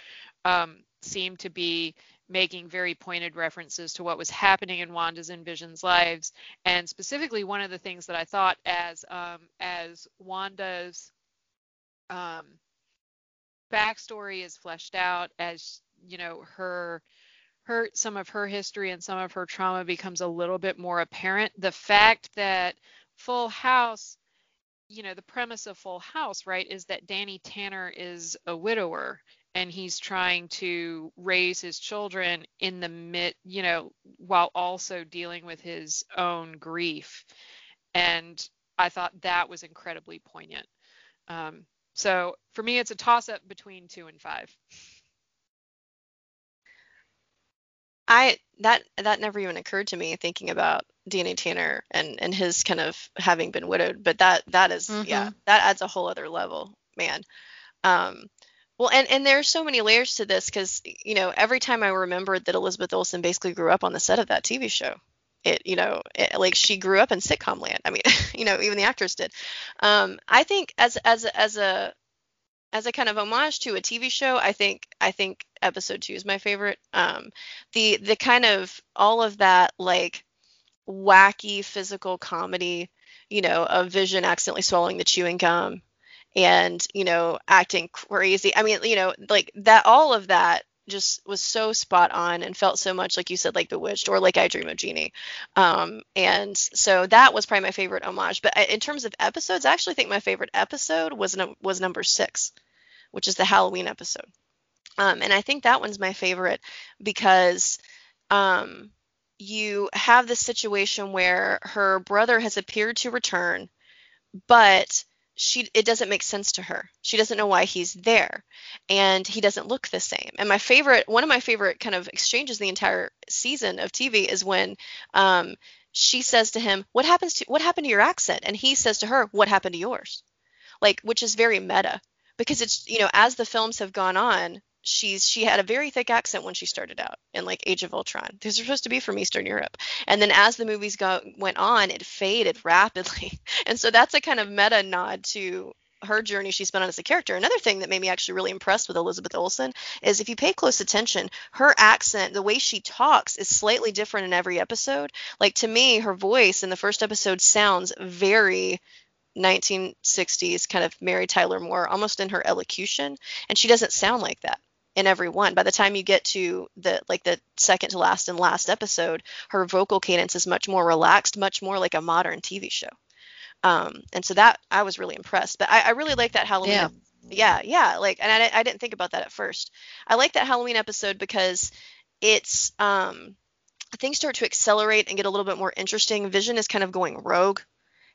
um, seem to be making very pointed references to what was happening in Wanda's and Vision's lives, and specifically one of the things that I thought as um, as Wanda's um, backstory is fleshed out, as you know her her some of her history and some of her trauma becomes a little bit more apparent. The fact that Full House you know the premise of full house right is that danny tanner is a widower and he's trying to raise his children in the mid you know while also dealing with his own grief. And i thought that was incredibly poignant. Um, so for me it's a toss up between two and five. I that that never even occurred to me thinking about Danny Tanner and and his kind of having been widowed, but that that is, yeah, that adds a whole other level, man. Um, well, and and there are so many layers to this because you know every time I remembered that Elizabeth Olsen basically grew up on the set of that TV show, it you know it, like she grew up in sitcom land. I mean, you know even the actress did. Um, I think as as as a as a kind of homage to a TV show, I think I think episode two is my favorite. Um, the the kind of all of that like wacky physical comedy, you know, of Vision accidentally swallowing the chewing gum and you know acting crazy. I mean, you know, like that all of that just was so spot on and felt so much like you said like bewitched or like i dream of jeannie. Um, and so that was probably my favorite homage. But in terms of episodes i actually think my favorite episode was no, was number six which is the halloween episode. Um, and i think that one's my favorite because um, you have this situation where her brother has appeared to return but she it doesn't make sense to her. She doesn't know why he's there and he doesn't look the same. And my favorite one of my favorite kind of exchanges the entire season of TV is when um, she says to him, "What happens to what happened to your accent?" and he says to her, "What happened to yours?" Like which is very meta because it's you know as the films have gone on she's she had a very thick accent when she started out in like Age of Ultron. These are supposed to be from Eastern Europe, and then as the movies go went on, it faded rapidly, and so that's a kind of meta nod to her journey she's been on as a character. Another thing that made me actually really impressed with Elizabeth Olsen is if you pay close attention, her accent, the way she talks, is slightly different in every episode. Like to me, her voice in the first episode sounds very 1960s kind of Mary Tyler Moore, almost in her elocution, and she doesn't sound like that in every one. By the time you get to the like the second to last and last episode, her vocal cadence is much more relaxed, much more like a modern TV show. Um, and so that I was really impressed. But I, I really like that Halloween. Yeah. yeah, yeah. Like, and I, I didn't think about that at first. I like that Halloween episode because it's um, things start to accelerate and get a little bit more interesting. Vision is kind of going rogue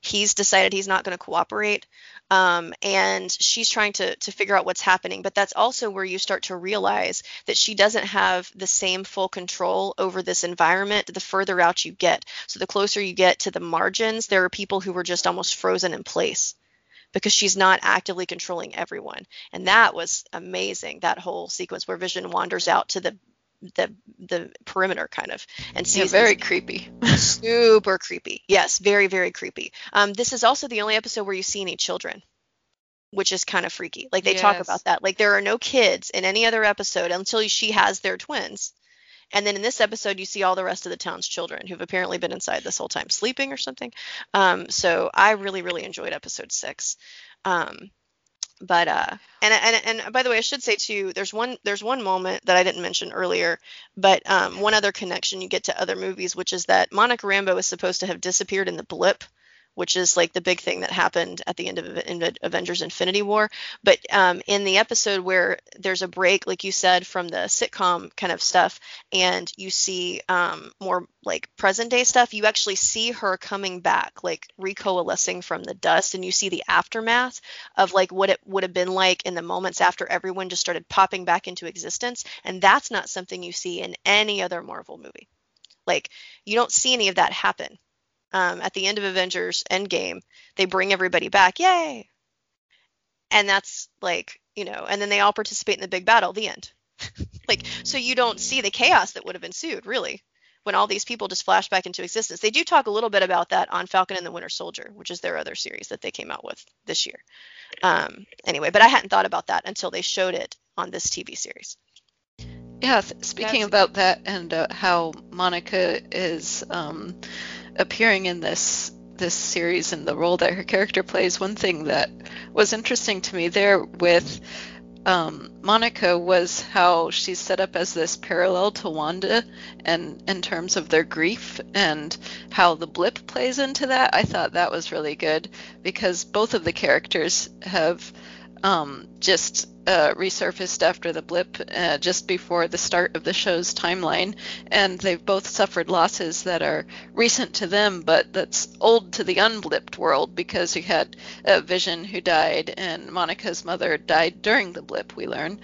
he's decided he's not going to cooperate um, and she's trying to to figure out what's happening. But that's also where you start to realize that she doesn't have the same full control over this environment the further out you get. So the closer you get to the margins there are people who were just almost frozen in place because she's not actively controlling everyone. And that was amazing that whole sequence where vision wanders out to the the the perimeter kind of and Yeah, very creepy. super creepy. Yes, very very creepy. Um, this is also the only episode where you see any children, which is kind of freaky. Like they talk about that. Like there are no kids in any other episode until she has their twins. And then in this episode, you see all the rest of the town's children who've apparently been inside this whole time, sleeping or something. Um, so I really, really enjoyed episode six. Um, but uh, and, and and by the way, I should say too, there's one there's one moment that I didn't mention earlier, but um, one other connection you get to other movies, which is that Monica Rambeau is supposed to have disappeared in the blip, which is like the big thing that happened at the end of Aven- Avengers Infinity War. But um, in the episode where there's a break, like you said, from the sitcom kind of stuff, and you see um, more like present day stuff, you actually see her coming back, like recoalescing from the dust, and you see the aftermath of like what it would have been like in the moments after everyone just started popping back into existence. And that's not something you see in any other Marvel movie. Like you don't see any of that happen. Um, at the end of Avengers Endgame, they bring everybody back, yay! And that's like, you know, and then they all participate in the big battle, the end. like, so you don't see the chaos that would have ensued, really, when all these people just flash back into existence. They do talk a little bit about that on Falcon and the Winter Soldier, which is their other series that they came out with this year. Um, anyway, but I hadn't thought about that until they showed it on this TV series. Yeah, th- speaking That's- about that and uh, how Monica is um, appearing in this this series and the role that her character plays, one thing that was interesting to me there with um, Monica was how she's set up as this parallel to Wanda, and in terms of their grief and how the blip plays into that. I thought that was really good because both of the characters have um, just uh, resurfaced after the blip uh, just before the start of the show's timeline, and they've both suffered losses that are recent to them, but that's old to the unblipped world because you had uh, Vision who died, and Monica's mother died during the blip. We learn.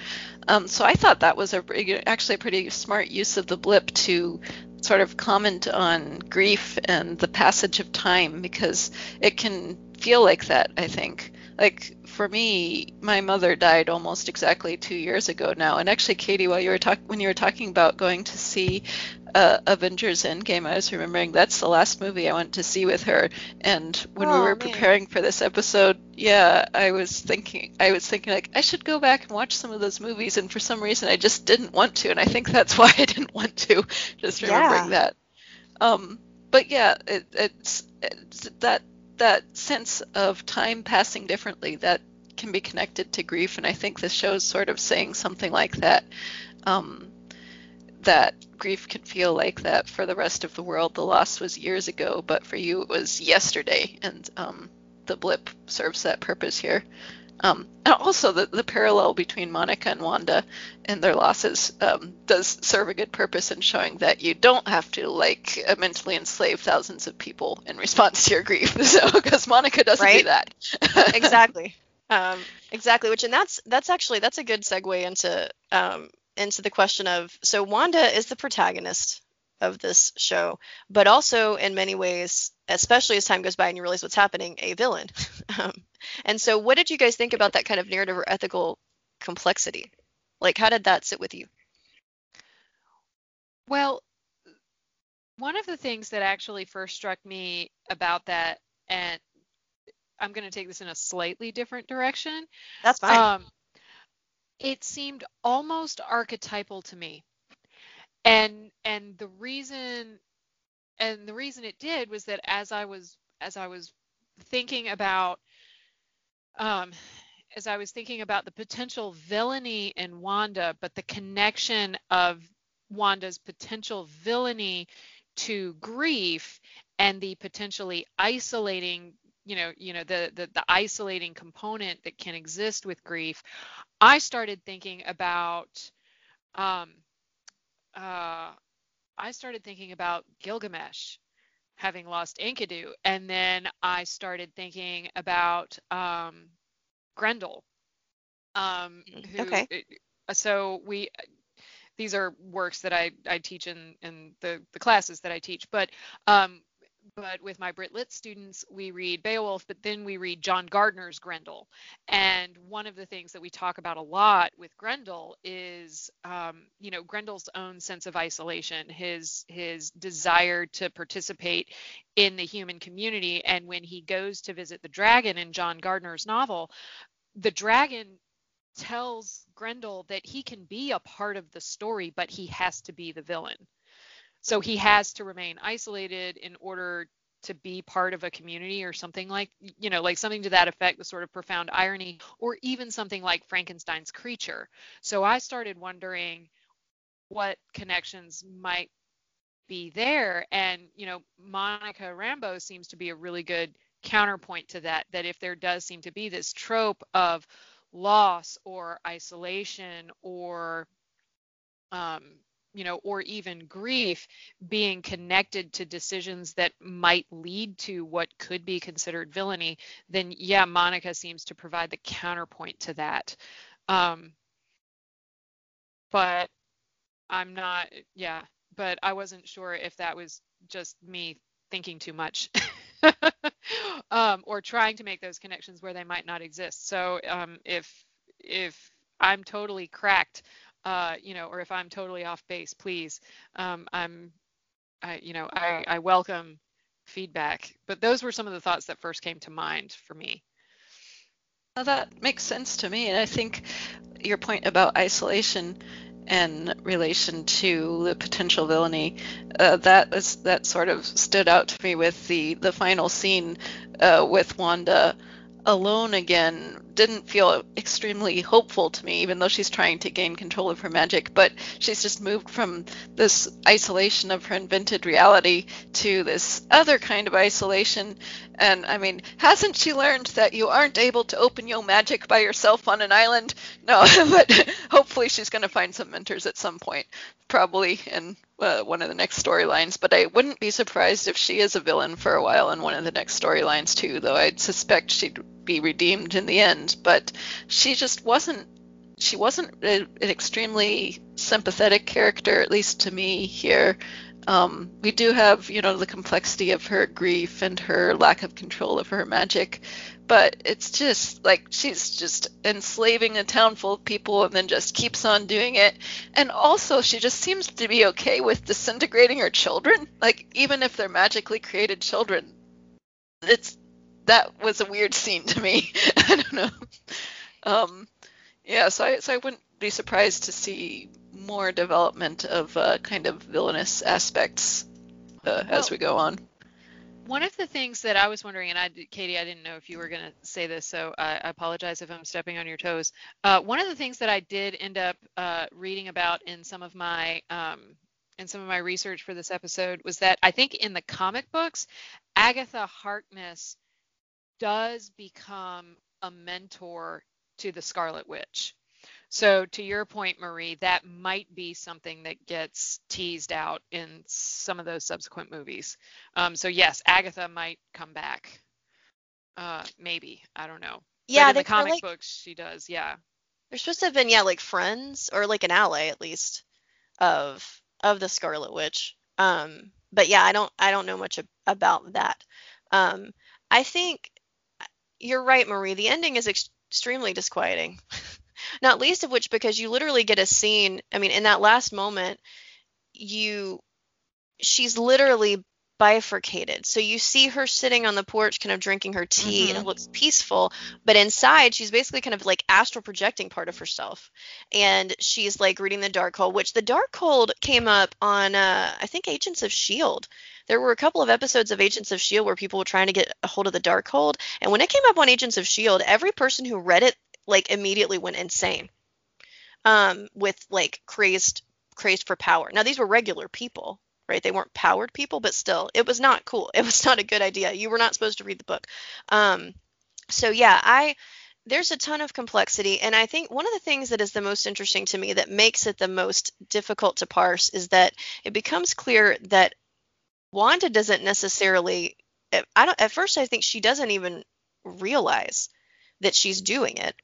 Um, so I thought that was a actually a pretty smart use of the blip to sort of comment on grief and the passage of time because it can feel like that. I think like for me, my mother died almost exactly two years ago now. And actually, Katie, while you were talking, when you were talking about going to see uh, Avengers Endgame, I was remembering that's the last movie I went to see with her. And when we Oh, were man. preparing for this episode, yeah, I was thinking, I was thinking like I should go back and watch some of those movies. And for some reason, I just didn't want to. And I think that's why I didn't want to. Just remembering Yeah. that. Um, but yeah, it, it's, it's that that sense of time passing differently that can be connected to grief and i think this show is sort of saying something like that um, that grief can feel like that for the rest of the world the loss was years ago but for you it was yesterday and um, the blip serves that purpose here. Um, and also the, the parallel between monica and wanda and their losses um, does serve a good purpose in showing that you don't have to like uh, mentally enslave thousands of people in response to your grief. So because monica doesn't do that. Exactly. Um, exactly which and that's that's actually that's a good segue into um, into the question of so wanda is the protagonist of this show. But also in many ways especially as time goes by and you realize what's happening a villain. Um, and so what did you guys think about that kind of narrative or ethical complexity? Like how did that sit with you? Well, one of the things that actually first struck me about that, and I'm going to take this in a slightly different direction. that's fine. Um, it seemed almost archetypal to me, and and the reason, and the reason it did was that as I was as I was thinking about, um, as I was thinking about the potential villainy in Wanda, but the connection of Wanda's potential villainy to grief and the potentially isolating you know you know the, the the isolating component that can exist with grief i started thinking about um uh i started thinking about gilgamesh having lost enkidu and then i started thinking about um grendel um who, okay. so we these are works that I, I teach in, in the, the classes that I teach. But um, but with my Brit Lit students, we read Beowulf, but then we read John Gardner's Grendel. And one of the things that we talk about a lot with Grendel is, um, you know, Grendel's own sense of isolation, his his desire to participate in the human community. And when he goes to visit the dragon in John Gardner's novel, the dragon tells Grendel that he can be a part of the story, but he has to be the villain. So he has to remain isolated in order to be part of a community or something like, you know, like something to that effect, the sort of profound irony, or even something like Frankenstein's creature. So I started wondering what connections might be there. And, you know, Monica Rambeau seems to be a really good counterpoint to that, that if there does seem to be this trope of loss or isolation or um, you know or even grief being connected to decisions that might lead to what could be considered villainy then yeah monica seems to provide the counterpoint to that um, but i'm not yeah but i wasn't sure if that was just me thinking too much um, or trying to make those connections where they might not exist. So um, if if I'm totally cracked, uh, you know, or if I'm totally off base, please, um, I'm I you know I I welcome feedback, but those were some of the thoughts that first came to mind for me. Well, that makes sense to me, and I think your point about isolation in relation to the potential villainy uh, that is that sort of stood out to me with the the final scene uh, with Wanda alone again didn't feel extremely hopeful to me, even though she's trying to gain control of her magic. But she's just moved from this isolation of her invented reality to this other kind of isolation. And I mean, hasn't she learned that you aren't able to open your magic by yourself on an island? No, but hopefully she's going to find some mentors at some point, probably in uh, one of the next storylines. But I wouldn't be surprised if she is a villain for a while in one of the next storylines too, though I'd suspect she'd be redeemed in the end. But she just wasn't. She wasn't a, an extremely sympathetic character, at least to me here. Um, we do have, you know, the complexity of her grief and her lack of control of her magic, but it's just like she's just enslaving a town full of people and then just keeps on doing it. And also, she just seems to be okay with disintegrating her children, like even if they're magically created children. It's that was a weird scene to me. I don't know. Um, yeah, so I so I wouldn't be surprised to see more development of uh, kind of villainous aspects uh, as we go on. One of the things that I was wondering, and I, Katie, I didn't know if you were going to say this, so I, I apologize if I'm stepping on your toes. Uh, one of the things that I did end up uh, reading about in some of my um, in some of my research for this episode was that I think in the comic books, Agatha Harkness does become a mentor to the Scarlet Witch. So to your point, Marie, that might be something that gets teased out in some of those subsequent movies. Um, so yes, Agatha might come back. Uh, maybe I don't know. Yeah, but in the comic like books, she does. Yeah. they're supposed to have been yeah like friends or like an ally at least of of the Scarlet Witch. Um, but yeah, I don't I don't know much ab- about that. Um, I think you're right, Marie. The ending is ex- extremely disquieting. Not least of which because you literally get a scene. I mean, in that last moment, you she's literally bifurcated. So you see her sitting on the porch, kind of drinking her tea, and it looks peaceful. But inside, she's basically kind of like astral projecting part of herself, and she's like reading the dark Darkhold, which the dark Darkhold came up on, uh, I think, Agents of Shield. There were a couple of episodes of Agents of Shield where people were trying to get a hold of the Darkhold, and when it came up on Agents of Shield, every person who read it like immediately went insane, um, with like crazed crazed for power. Now these were regular people, right? They weren't powered people, but still, it was not cool. It was not a good idea. You were not supposed to read the book. Um, so yeah, I there's a ton of complexity, and I think one of the things that is the most interesting to me that makes it the most difficult to parse is that it becomes clear that Wanda doesn't necessarily. I don't. At first, I think she doesn't even realize that she's doing it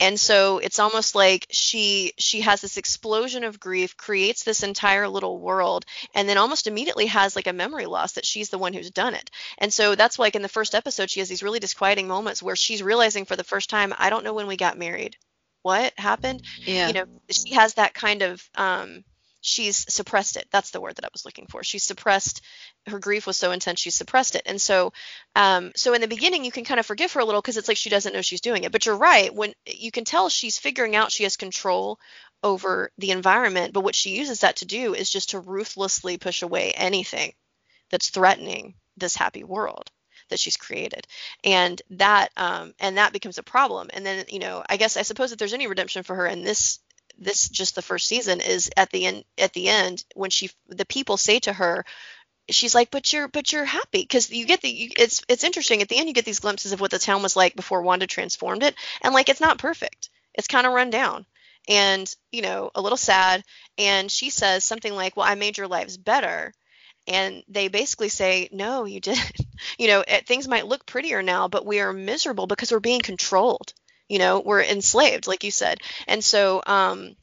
and so it's almost like she she has this explosion of grief creates this entire little world and then almost immediately has like a memory loss that she's the one who's done it. And so that's like in the first episode she has these really disquieting moments where she's realizing for the first time i don't know when we got married. What happened? Yeah. you know she has that kind of um she's suppressed it. That's the word that i was looking for. She's suppressed her grief was so intense she suppressed it. And so um so in the beginning you can kind of forgive her a little because it's like she doesn't know she's doing it. But you're right when you can tell she's figuring out she has control over the environment but what she uses that to do is just to ruthlessly push away anything that's threatening this happy world that she's created. And that um and that becomes a problem. And then you know i guess i suppose if there's any redemption for her in this this just the first season is at the end at the end when she the people say to her she's like but you're but you're happy because you get the you, it's it's interesting at the end you get these glimpses of what the town was like before wanda transformed it and like it's not perfect. It's kind of run down and you know a little sad and she says something like well i made your lives better and they basically say no you didn't. You know it, things might look prettier now but we are miserable because we're being controlled you know we're enslaved like you said and so um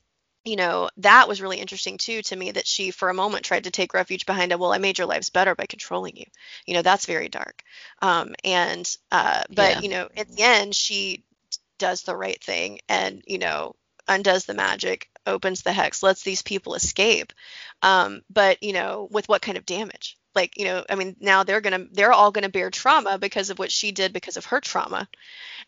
you know that was really interesting too to me that she for a moment tried to take refuge behind a well i made your lives better by controlling you you know that's very dark um and uh but Yeah. you know at the end she does the right thing and you know undoes the magic, opens the hex, lets these people escape. Um, but you know, with what kind of damage? Like, you know, I mean, now they're gonna they're all gonna bear trauma because of what she did because of her trauma.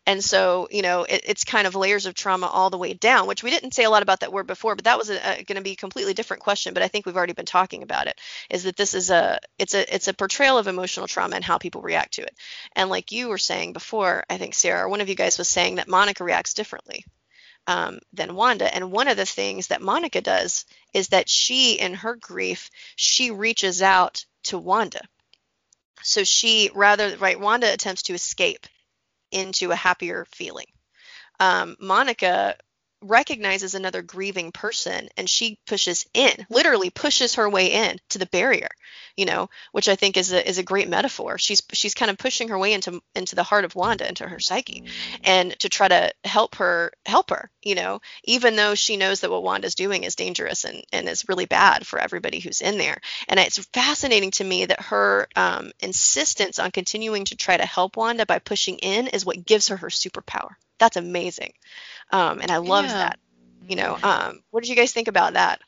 And so, you know, it, it's kind of layers of trauma all the way down, which we didn't say a lot about that word before, but that was going to be a completely different question. But I think we've already been talking about it. Is that this is a it's a it's a portrayal of emotional trauma and how people react to it. And like you were saying before, I think Sarah, one of you guys was saying that Monica reacts differently um, than Wanda. And one of the things that Monica does is that she, in her grief, she reaches out to Wanda. So she rather right, Wanda attempts to escape into a happier feeling. Um, Monica recognizes another grieving person and she pushes in literally pushes her way in to the barrier you know which i think is a is a great metaphor. She's she's kind of pushing her way into into the heart of wanda into her psyche and to try to help her help her you know even though she knows that what wanda's doing is dangerous and and is really bad for everybody who's in there. And it's fascinating to me that her um, insistence on continuing to try to help wanda by pushing in is what gives her her superpower that's amazing um, and I loved Yeah. that. You know, um, what did you guys think about that?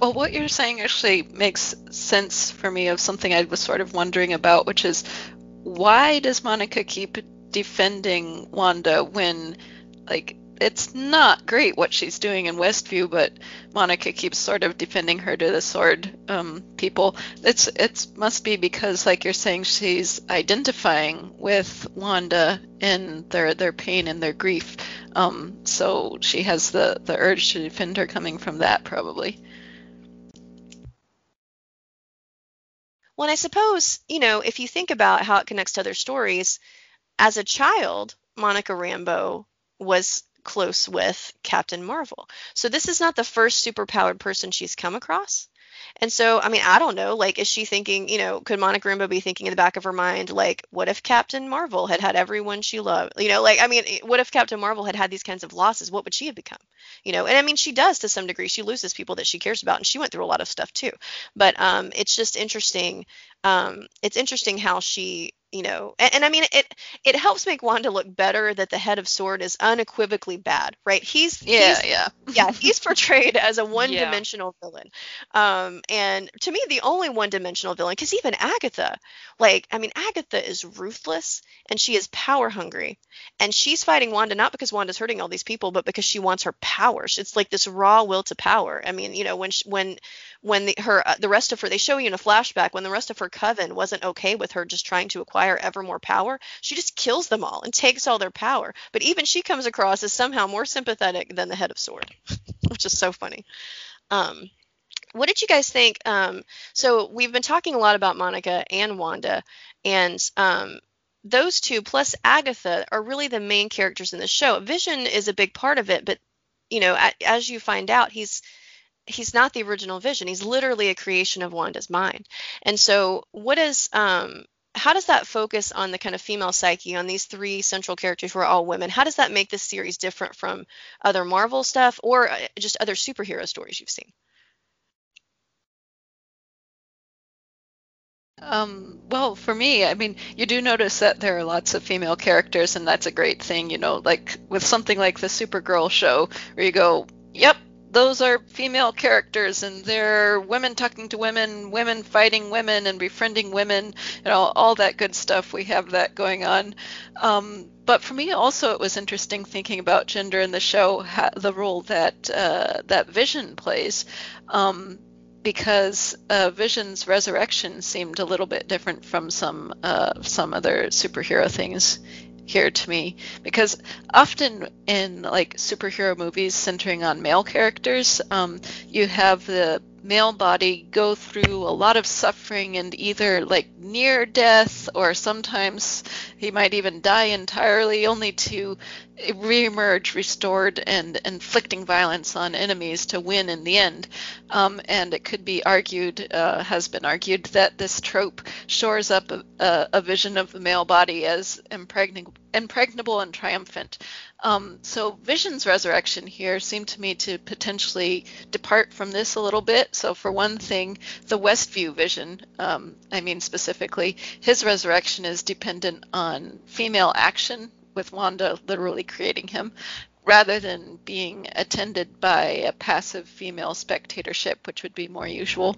Well, what you're saying actually makes sense for me of something I was sort of wondering about, which is why does Monica keep defending Wanda when, like, it's not great what she's doing in Westview, but Monica keeps sort of defending her to the sword um, people. It's it must be because, like you're saying, she's identifying with Wanda in their their pain and their grief. Um, so she has the the urge to defend her coming from that, probably. Well, I suppose, you know, if you think about how it connects to other stories, as a child, Monica Rambeau was close with Captain Marvel. So this is not the first superpowered person she's come across. And so, I mean, I don't know. Like, is she thinking, you know, could Monica Rambeau be thinking in the back of her mind, like, what if Captain Marvel had had everyone she loved? You know, like, I mean, what if Captain Marvel had had these kinds of losses? What would she have become? You know, and I mean, she does to some degree. She loses people that she cares about, and she went through a lot of stuff too. But um, it's just interesting. Um, it's interesting how she, you know, and, and I mean, it it helps make Wanda look better that the head of Sword is unequivocally bad, right? He's Yeah, he's, yeah. yeah, he's portrayed as a one-dimensional villain. Um, and to me, the only one-dimensional villain, because even Agatha, like, I mean, Agatha is ruthless and she is power hungry, and she's fighting Wanda not because Wanda's hurting all these people, but because she wants her powers. It's like this raw will to power. I mean, you know, when she, when when the her uh, the rest of her they show you in a flashback when the rest of her coven wasn't okay with her just trying to acquire ever more power she just kills them all and takes all their power. But even she comes across as somehow more sympathetic than the head of sword which is so funny. Um what did you guys think um so we've been talking a lot about monica and wanda and um those two plus agatha are really the main characters in the show. Vision is a big part of it but you know as you find out he's he's not the original vision. He's literally a creation of wanda's mind. And so what is um how does that focus on the kind of female psyche on these three central characters who are all women? How does that make this series different from other marvel stuff or uh, just other superhero stories you've seen? Um, well, for me, I mean, you do notice that there are lots of female characters, and that's a great thing, you know, like with something like the Supergirl show, where you go, yep, those are female characters, and they're women talking to women, women fighting women, and befriending women, you know, all that good stuff. We have that going on. Um, but for me, also, it was interesting thinking about gender in the show, the role that uh, that Vision plays. Um, because uh, Vision's resurrection seemed a little bit different from some uh, some other superhero things here to me. Because often in like superhero movies centering on male characters, um, you have the male body go through a lot of suffering and either like near death or sometimes he might even die entirely only to reemerge restored and inflicting violence on enemies to win in the end. Um, and it could be argued uh, has been argued that this trope shores up a, a, vision of the male body as impregnable, impregnable and triumphant um, so Vision's resurrection here seemed to me to potentially depart from this a little bit. So for one thing, the Westview Vision, um, I mean specifically, his resurrection is dependent on female action with Wanda literally creating him. rather than being attended by a passive female spectatorship, which would be more usual.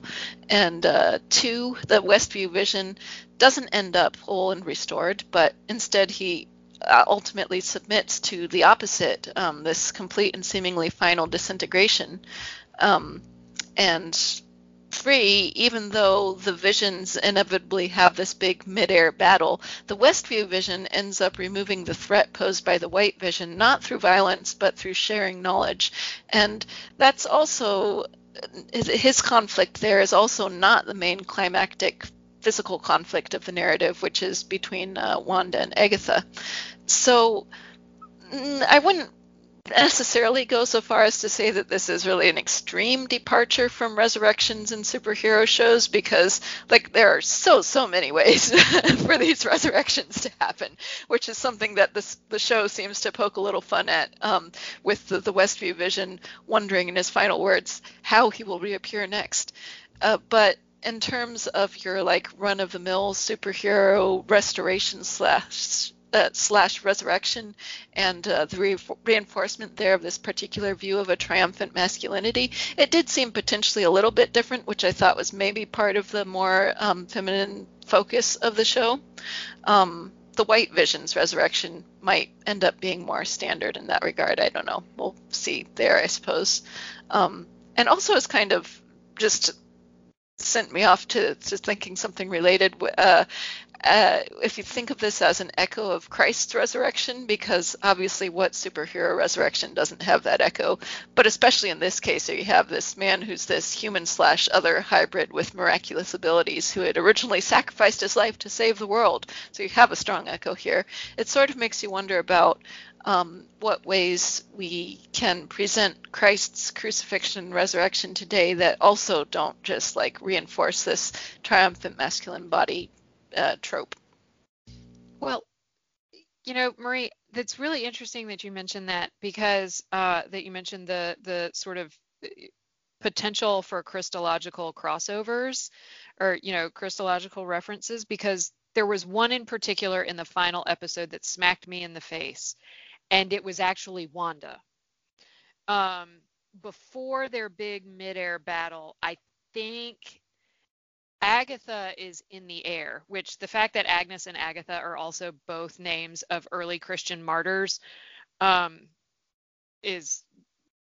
And uh, two, the Westview vision doesn't end up whole and restored, but instead he ultimately submits to the opposite, um, this complete and seemingly final disintegration. Um, and three, even though the visions inevitably have this big midair battle, the Westview vision ends up removing the threat posed by the White vision, not through violence, but through sharing knowledge. And that's also his conflict there is also not the main climactic physical conflict of the narrative, which is between uh, Wanda and Agatha. So mm, I wouldn't necessarily go so far as to say that this is really an extreme departure from resurrections in superhero shows because like there are so so many ways for these resurrections to happen which is something that this the show seems to poke a little fun at um, with the, the westview vision wondering in his final words how he will reappear next. Uh, but in terms of your like run of the mill superhero restoration slash uh, slash resurrection and uh, the re- reinforcement there of this particular view of a triumphant masculinity. It did seem potentially a little bit different, which I thought was maybe part of the more um, feminine focus of the show. Um, the White Vision's resurrection might end up being more standard in that regard. I don't know. We'll see there, I suppose. Um, and also, it's kind of just sent me off to, to thinking something related. Uh, uh, if you think of this as an echo of Christ's resurrection, because obviously, what superhero resurrection doesn't have that echo? But especially in this case, you have this man who's this human slash other hybrid with miraculous abilities who had originally sacrificed his life to save the world. So you have a strong echo here. It sort of makes you wonder about um, what ways we can present Christ's crucifixion and resurrection today that also don't just like reinforce this triumphant masculine body uh, trope. Well, you know, Marie, that's really interesting that you mentioned that because uh, that you mentioned the the sort of uh, potential for Christological crossovers or you know Christological references because there was one in particular in the final episode that smacked me in the face, and it was actually Wanda. Um, before their big midair battle, I think Agatha is in the air, which the fact that Agnes and Agatha are also both names of early Christian martyrs um, is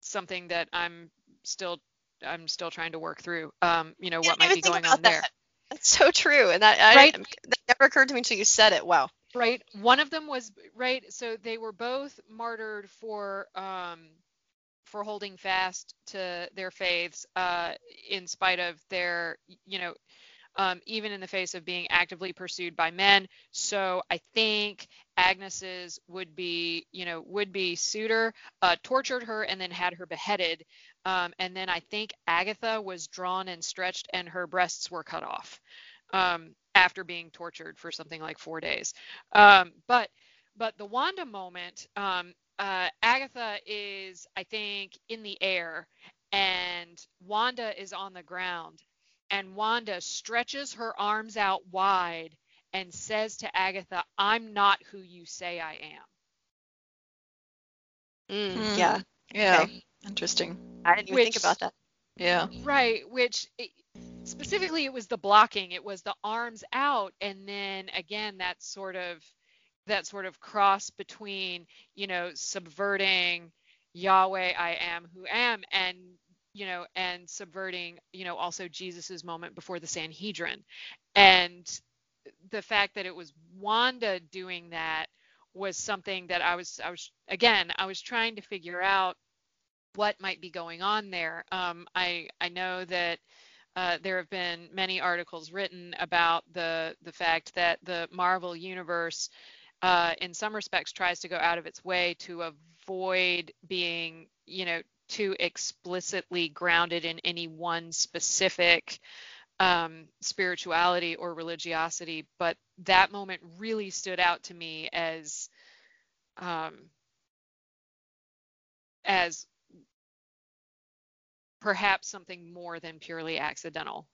something that I'm still I'm still trying to work through. Um, you know what might be going on that. there. That's so true, and that, I, Right. that never occurred to me until you said it. Wow. Right. One of them was right. So they were both martyred for um, for holding fast to their faiths uh, in spite of their you know um, even in the face of being actively pursued by men. So I think Agnes's would be, you know, would be suitor uh, tortured her and then had her beheaded. Um, and then I think Agatha was drawn and stretched and her breasts were cut off um, after being tortured for something like four days. Um, but but the Wanda moment, um, uh, Agatha is, I think, in the air and Wanda is on the ground and Wanda stretches her arms out wide and says to Agatha, I'm not who you say I am. Mm, Hmm. Yeah. Yeah, Okay. interesting. I didn't even think about that. Yeah. Right, which it, specifically it was the blocking, it was the arms out, and then again that sort of that sort of cross between, you know, subverting Yahweh, I am who am, and you know, and subverting, you know, also Jesus's moment before the Sanhedrin. And the fact that it was Wanda doing that was something that I was I was again, I was trying to figure out what might be going on there. Um, I I know that uh, there have been many articles written about the the fact that the Marvel universe, uh, in some respects, tries to go out of its way to avoid being, you know, too explicitly grounded in any one specific um, spirituality or religiosity. But that moment really stood out to me as um, as perhaps something more than purely accidental.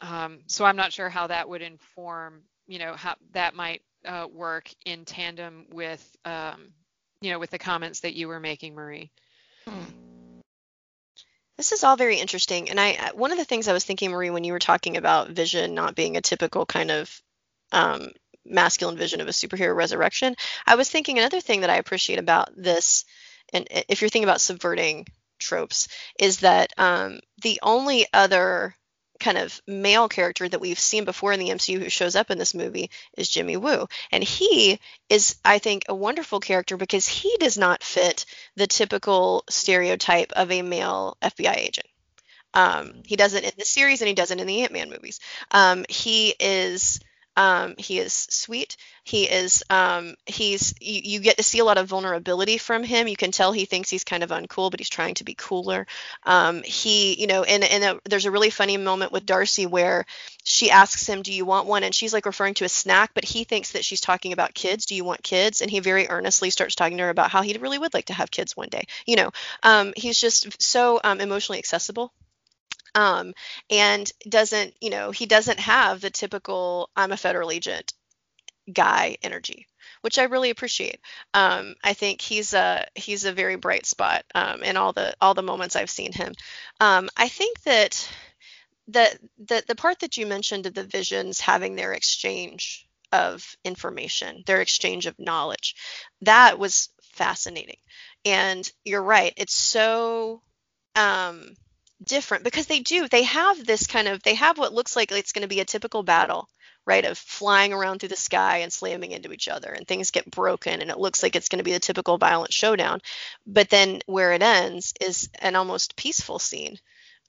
Um, so I'm not sure how that would inform, you know, how that might uh, work in tandem with um, you know, with the comments that you were making, Marie. This is all very interesting, and I I- one of the things I was thinking, Marie, when you were talking about Vision not being a typical kind of um, masculine vision of a superhero resurrection, I was thinking another thing that I appreciate about this, and if you're thinking about subverting tropes, is that um, the only other kind of male character that we've seen before in the MCU who shows up in this movie is Jimmy Woo, and he is, I think, a wonderful character because he does not fit the typical stereotype of a male FBI agent. Um, he doesn't in the series, and he doesn't in the Ant Man movies. Um, he is um, he is sweet. He is um, he's you, you get to see a lot of vulnerability from him. You can tell he thinks he's kind of uncool, but he's trying to be cooler. Um, he you know, and and there's a really funny moment with Darcy where she asks him, "Do you want one?" and she's like referring to a snack, but he thinks that she's talking about kids. Do you want kids? And he very earnestly starts talking to her about how he really would like to have kids one day. You know, um, he's just so um, emotionally accessible um, and doesn't you know he doesn't have the typical i'm a federal agent guy energy which i really appreciate. Um, i think he's a he's a very bright spot um, in all the all the moments i've seen him. Um, i think that the, the the part that you mentioned of the visions having their exchange of information their exchange of knowledge that was fascinating. And you're right it's so um, different because they do they have this kind of they have what looks like it's going to be a typical battle right of flying around through the sky and slamming into each other and things get broken and it looks like it's going to be the typical violent showdown. But then where it ends is an almost peaceful scene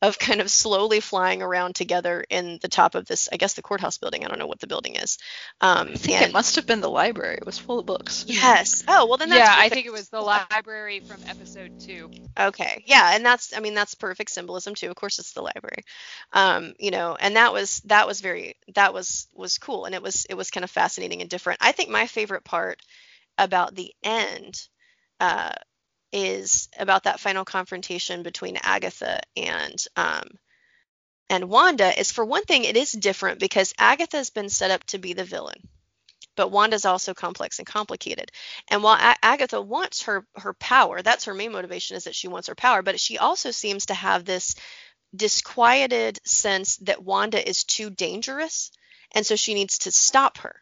of kind of slowly flying around together in the top of this i guess the courthouse building i don't know what the building is um I think and- it must have been the library. It was full of books. yes oh well then that's yeah, I think it was the library from episode two. Okay. Yeah, and that's I mean that's perfect symbolism too. Of course it's the library. Um, you know, and that was that was very that was was cool and it was it was kind of fascinating and different. I think my favorite part about the end uh is about that final confrontation between Agatha and um and Wanda is for one thing it is different because Agatha's been set up to be the villain. But Wanda's also complex and complicated. And while A- Agatha wants her her power, that's her main motivation is that she wants her power, but she also seems to have this disquieted sense that Wanda is too dangerous and so she needs to stop her,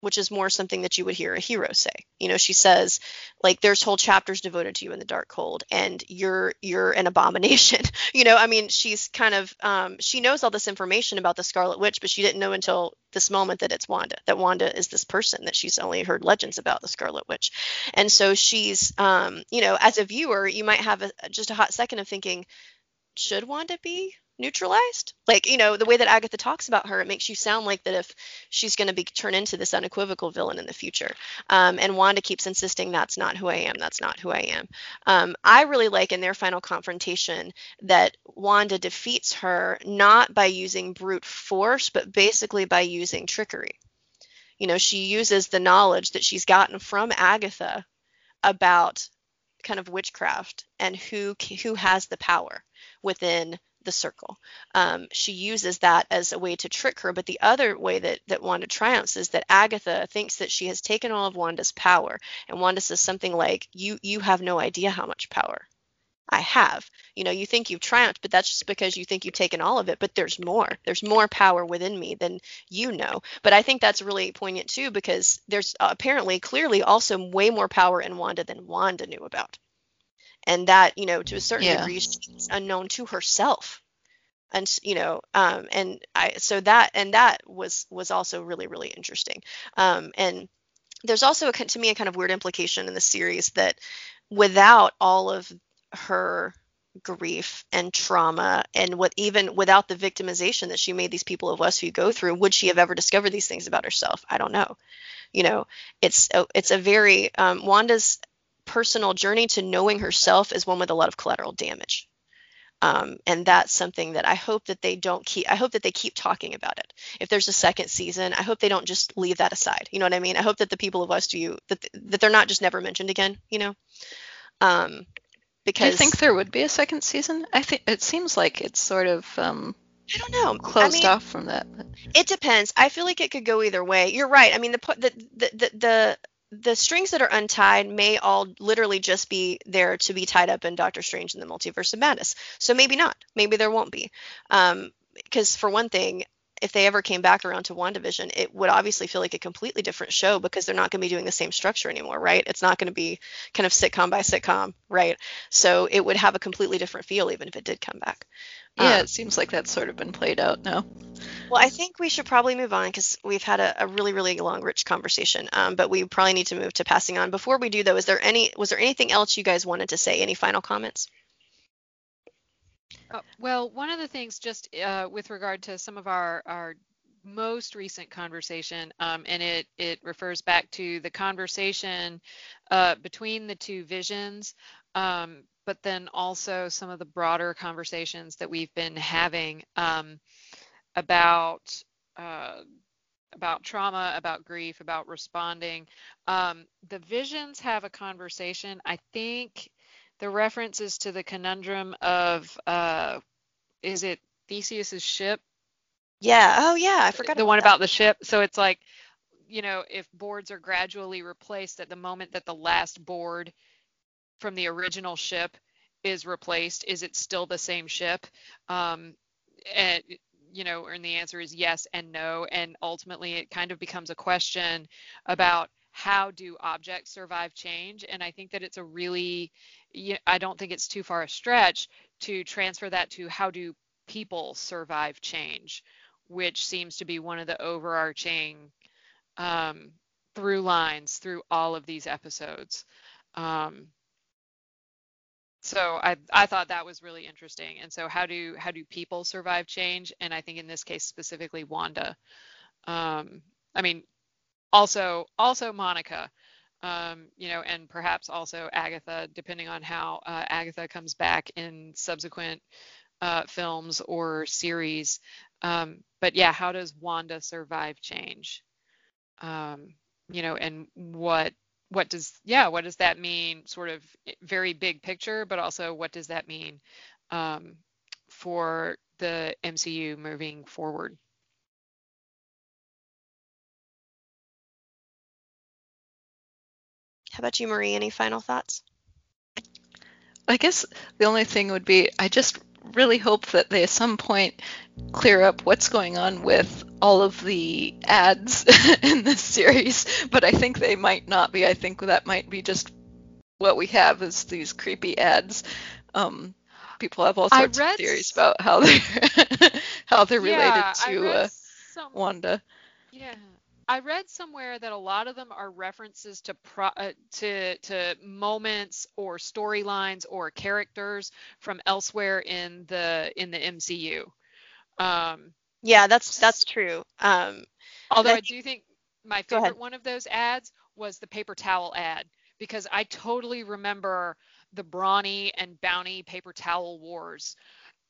which is more something that you would hear a hero say. You know, she says like there's whole chapters devoted to you in the Darkhold and you're you're an abomination. you know, I mean, she's kind of um she knows all this information about the Scarlet Witch, but she didn't know until this moment that it's Wanda, that Wanda is this person that she's only heard legends about the Scarlet Witch. And so she's, um, you know, as a viewer, you might have a, just a hot second of thinking, should Wanda be neutralized? Like, you know, the way that Agatha talks about her, it makes you sound like that if she's going to be turned into this unequivocal villain in the future. Um, and Wanda keeps insisting that's not who I am. That's not who I am. Um, I really like in their final confrontation that Wanda defeats her not by using brute force, but basically by using trickery. You know, she uses the knowledge that she's gotten from Agatha about kind of witchcraft and who who has the power within the circle. Um, she uses that as a way to trick her. But the other way that, that Wanda triumphs is that Agatha thinks that she has taken all of Wanda's power. And Wanda says something like, You you have no idea how much power I have. You know, you think you've triumphed, but that's just because you think you've taken all of it. But there's more. There's more power within me than you know. But I think that's really poignant too, because there's apparently, clearly, also way more power in Wanda than Wanda knew about and that you know to a certain Yeah. degree she's unknown to herself. And you know um and i so that and that was was also really really interesting. Um and there's also a, to me a kind of weird implication in the series that without all of her grief and trauma and what even without the victimization that she made these people of westview go through would she have ever discovered these things about herself? I don't know. You know it's a, it's a very um, wanda's personal journey to knowing herself is one with a lot of collateral damage um, and that's something that i hope that they don't keep i hope that they keep talking about it if there's a second season i hope they don't just leave that aside you know what i mean i hope that the people of westview that, that they're not just never mentioned again you know um, Do you think there would be a second season? I think it seems like it's sort of um, i don't know closed I mean, off from that. It depends. I feel like it could go either way. You're right. I mean, the the the the, the strings that are untied may all literally just be there to be tied up in Doctor Strange in the Multiverse of Madness. So maybe not. Maybe there won't be. Um, because for one thing, if they ever came back around to WandaVision, it would obviously feel like a completely different show because they're not going to be doing the same structure anymore, right? It's not going to be kind of sitcom by sitcom, right? So it would have a completely different feel even if it did come back. Yeah, Um, it seems like that's sort of been played out now. Well, I think we should probably move on because we've had a, a really, really long, rich conversation. Um, but we probably need to move to passing on. Before we do, though, is there any was there anything else you guys wanted to say? Any final comments? Uh, well, one of the things, just uh, with regard to some of our our most recent conversation, um, and it it refers back to the conversation uh, between the two visions, um, but then also some of the broader conversations that we've been having um, about. Uh, about trauma, about grief, about responding. Um, the visions have a conversation. I think the references to the conundrum of uh, is it Theseus's ship? Yeah. Oh, yeah. I forgot the one about the ship. So it's like, you know, if boards are gradually replaced at the moment that the last board from the original ship is replaced, is it still the same ship? Um, and you know, and the answer is yes and no. And ultimately, it kind of becomes a question about how do objects survive change. And I think that it's a really, I don't think it's too far a stretch to transfer that to how do people survive change, which seems to be one of the overarching um, through lines through all of these episodes. Um, so I, I thought that was really interesting. And so how do how do people survive change? And I think in this case specifically Wanda. Um, I mean, also also Monica, um, you know, and perhaps also Agatha, depending on how uh, Agatha comes back in subsequent uh, films or series. Um, but yeah, how does Wanda survive change? Um, you know, and what what does yeah what does that mean sort of very big picture but also what does that mean um, for the mcu moving forward How about you, Marie? Any final thoughts? I guess the only thing would be I just really hope that they at some point clear up what's going on with all of the ads in this series, but I think they might not be. I think that might be just what we have is these creepy ads. Um, people have all I sorts of theories about how they're how they're related yeah, to uh, some, Wanda. Yeah, I read somewhere that a lot of them are references to pro, uh, to to moments or storylines or characters from elsewhere in the in the MCU. Um, Yeah, that's that's true. Um, although I I do think my favorite one of those ads was the paper towel ad because I totally remember the Brawny and Bounty paper towel wars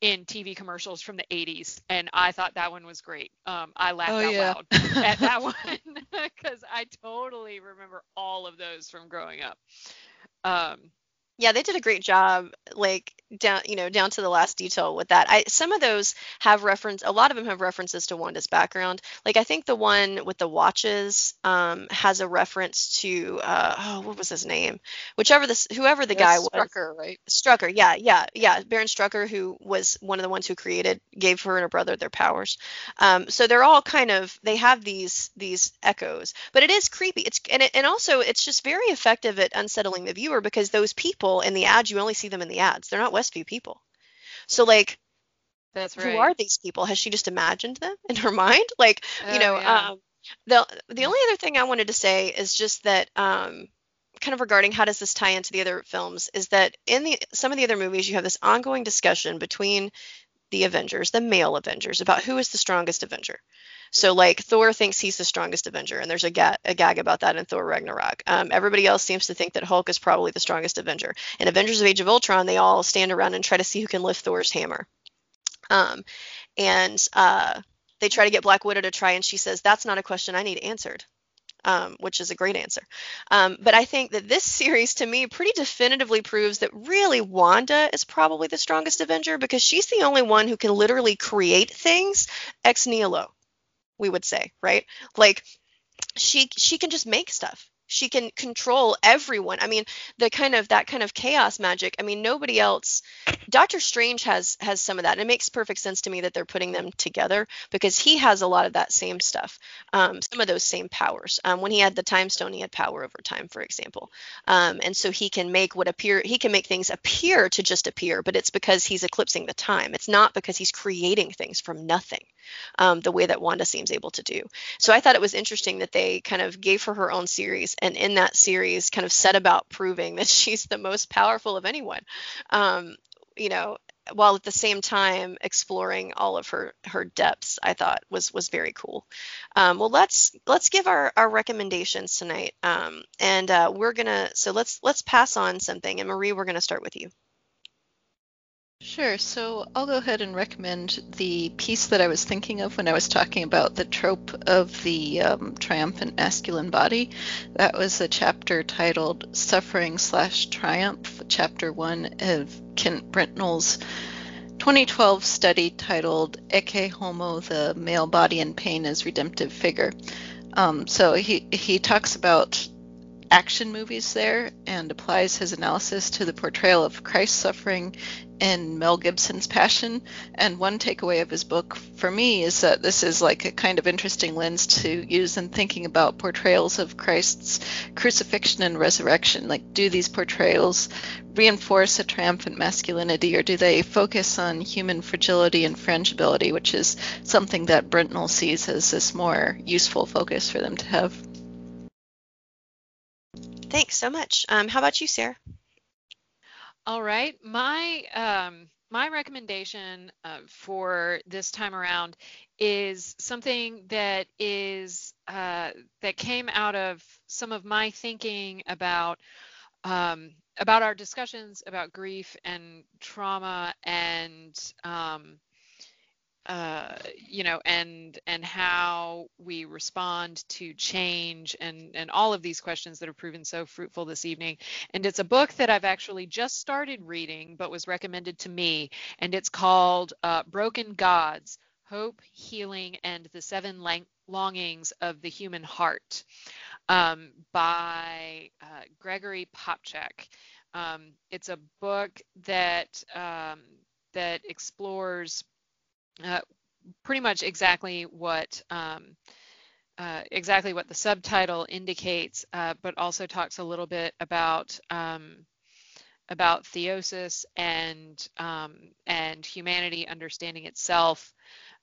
in TV commercials from the 80s, and I thought that one was great. Um, I laughed Oh, out yeah. loud at that one because I totally remember all of those from growing up. Um, yeah, they did a great job, like down, you know, down to the last detail with that. I some of those have reference, a lot of them have references to Wanda's background. Like I think the one with the watches um, has a reference to, uh, oh, what was his name? Whichever this, whoever the guy was. Strucker, right? Strucker, yeah, yeah, yeah. Baron Strucker, who was one of the ones who created, gave her and her brother their powers. Um, so they're all kind of they have these these echoes, but it is creepy. It's and it, and also it's just very effective at unsettling the viewer because those people in the ads you only see them in the ads. They're not Westview people. So like, that's right. who are these people? Has she just imagined them in her mind? Like, you Oh, know, yeah. um, the the only other thing I wanted to say is just that um, kind of regarding how does this tie into the other films is that in the some of the other movies you have this ongoing discussion between the Avengers, the male Avengers, about who is the strongest Avenger. So like Thor thinks he's the strongest Avenger, and there's a, ga- a gag about that in Thor Ragnarok. Um, everybody else seems to think that Hulk is probably the strongest Avenger. In Avengers of Age of Ultron, they all stand around and try to see who can lift Thor's hammer. Um, and uh, they try to get Black Widow to try, and she says, "That's not a question I need answered." Um, which is a great answer. Um, but I think that this series, to me, pretty definitively proves that really Wanda is probably the strongest Avenger because she's the only one who can literally create things ex nihilo, we would say, right? Like she she can just make stuff she can control everyone. I mean, the kind of that kind of chaos magic. I mean, nobody else. Doctor Strange has has some of that. And it makes perfect sense to me that they're putting them together because he has a lot of that same stuff, um, some of those same powers. Um, when he had the Time Stone, he had power over time, for example, um, and so he can make what appear he can make things appear to just appear, but it's because he's eclipsing the time. It's not because he's creating things from nothing, um, the way that Wanda seems able to do. So I thought it was interesting that they kind of gave her her own series and in that series kind of set about proving that she's the most powerful of anyone um, you know while at the same time exploring all of her her depths i thought was was very cool. Um, well let's let's give our our recommendations tonight um, and uh, we're gonna so let's let's pass on something. And marie we're gonna start with you Sure. So I'll go ahead and recommend the piece that I was thinking of when I was talking about the trope of the um, triumphant masculine body. That was a chapter titled Suffering slash Triumph, chapter one of Kent Brintnall's 2012 study titled Ecce Homo, the male body in pain as redemptive figure. Um, so he, he talks about action movies there and applies his analysis to the portrayal of Christ's suffering in Mel Gibson's Passion. And one takeaway of his book for me is that this is like a kind of interesting lens to use in thinking about portrayals of Christ's crucifixion and resurrection. Like, do these portrayals reinforce a triumphant masculinity or do they focus on human fragility and frangibility, which is something that Brintnall sees as this more useful focus for them to have? Thanks so much. Um, how about you sarah? All right, my um, my recommendation uh, for this time around is something that is uh, that came out of some of my thinking about um, about our discussions about grief and trauma and um, uh, you know, and and how we respond to change and and all of these questions that have proven so fruitful this evening. And it's a book that I've actually just started reading, but was recommended to me, and it's called uh, Broken Gods: Hope, Healing, and the Seven Lang- Longings of the Human Heart um, by uh, Gregory Popcak. Um, it's a book that um, that explores uh, pretty much exactly what um, uh, exactly what the subtitle indicates, uh, but also talks a little bit about um, about theosis and um, and humanity understanding itself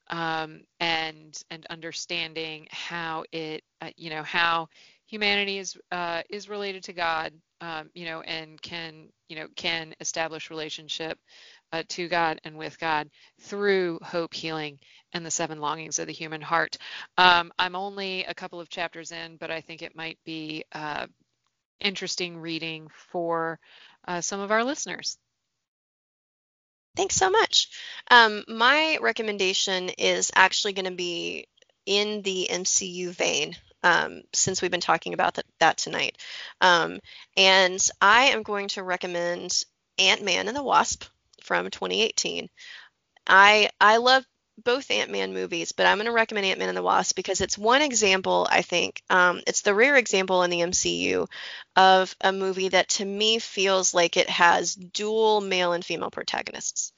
um, and and understanding how it uh, you know how humanity is uh, is related to God um, you know and can you know can establish relationship uh, to God and with God through hope, healing, and the seven longings of the human heart. Um, I'm only a couple of chapters in, but I think it might be uh, interesting reading for uh, some of our listeners. Thanks so much. Um, my recommendation is actually going to be in the MCU vein. Um, since we've been talking about that, that tonight. Um, and I am going to recommend Ant Man and the Wasp from 2018. I I love both Ant-Man movies, but I'm going to recommend Ant-Man and the Wasp because it's one example, I think, um, it's the rare example in the MCU of a movie that to me feels like it has dual male and female protagonists.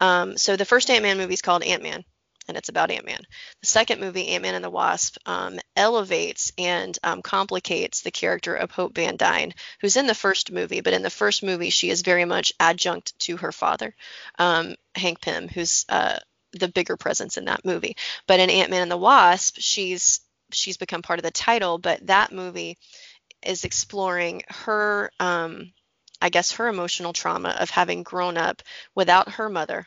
Um, so the first Ant-Man movie is called Ant-Man, and it's about Ant Man. The second movie, Ant Man and the Wasp, um, elevates and um, complicates the character of Hope Van Dyne, who's in the first movie, but in the first movie, she is very much adjunct to her father, um, Hank Pym, who's uh, the bigger presence in that movie. But in Ant Man and the Wasp, she's she's become part of the title, but that movie is exploring her, um, I guess, her emotional trauma of having grown up without her mother,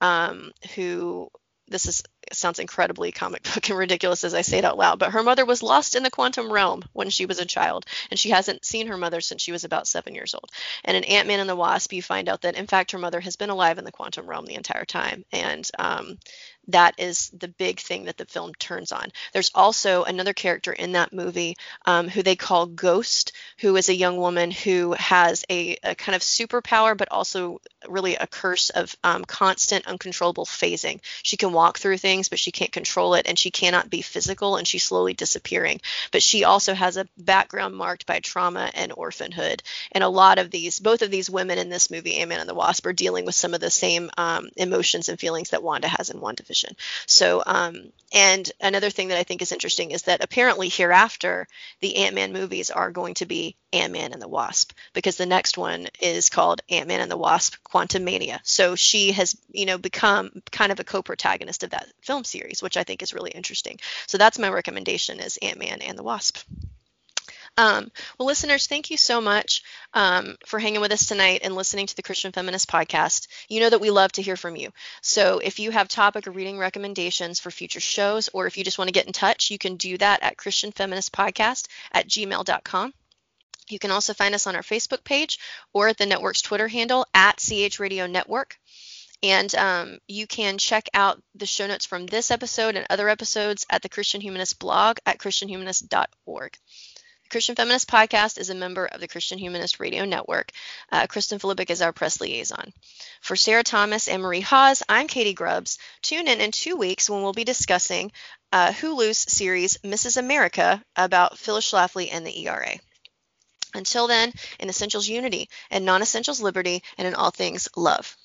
um, who this is sounds incredibly comic book and ridiculous as I say it out loud, but her mother was lost in the quantum realm when she was a child, and she hasn't seen her mother since she was about seven years old. And in Ant Man and the Wasp, you find out that in fact her mother has been alive in the quantum realm the entire time, and um, that is the big thing that the film turns on. There's also another character in that movie um, who they call Ghost, who is a young woman who has a, a kind of superpower, but also really a curse of um, constant, uncontrollable phasing. She can walk through things things, but she can't control it, and she cannot be physical, and she's slowly disappearing. But she also has a background marked by trauma and orphanhood. And a lot of these, both of these women in this movie, Ant Man and the Wasp, are dealing with some of the same um, emotions and feelings that Wanda has in WandaVision. So, um, and another thing that I think is interesting is that apparently hereafter, the Ant Man movies are going to be Ant Man and the Wasp because the next one is called Ant Man and the Wasp Quantumania. So she has, you know, become kind of a co-protagonist of that film series, which I think is really interesting. So that's my recommendation is Ant Man and the Wasp. Um, well, listeners, thank you so much um, for hanging with us tonight and listening to the Christian Feminist Podcast. You know that we love to hear from you. So if you have topic or reading recommendations for future shows, or if you just want to get in touch, you can do that at christianfeministpodcast at gmail.com. You can also find us on our Facebook page or at the network's Twitter handle at CH Radio Network. And um, you can check out the show notes from this episode and other episodes at the Christian Humanist blog at christianhumanist.org. The Christian Feminist Podcast is a member of the Christian Humanist Radio Network. Uh, Kristen Filippic is our press liaison. For Sarah Thomas and Marie Hawes, I'm Katie Grubbs. Tune in in two weeks when we'll be discussing uh, Hulu's series Mrs. America about Phyllis Schlafly and the ERA. Until then, in essentials unity, and non essentials liberty, and in all things love.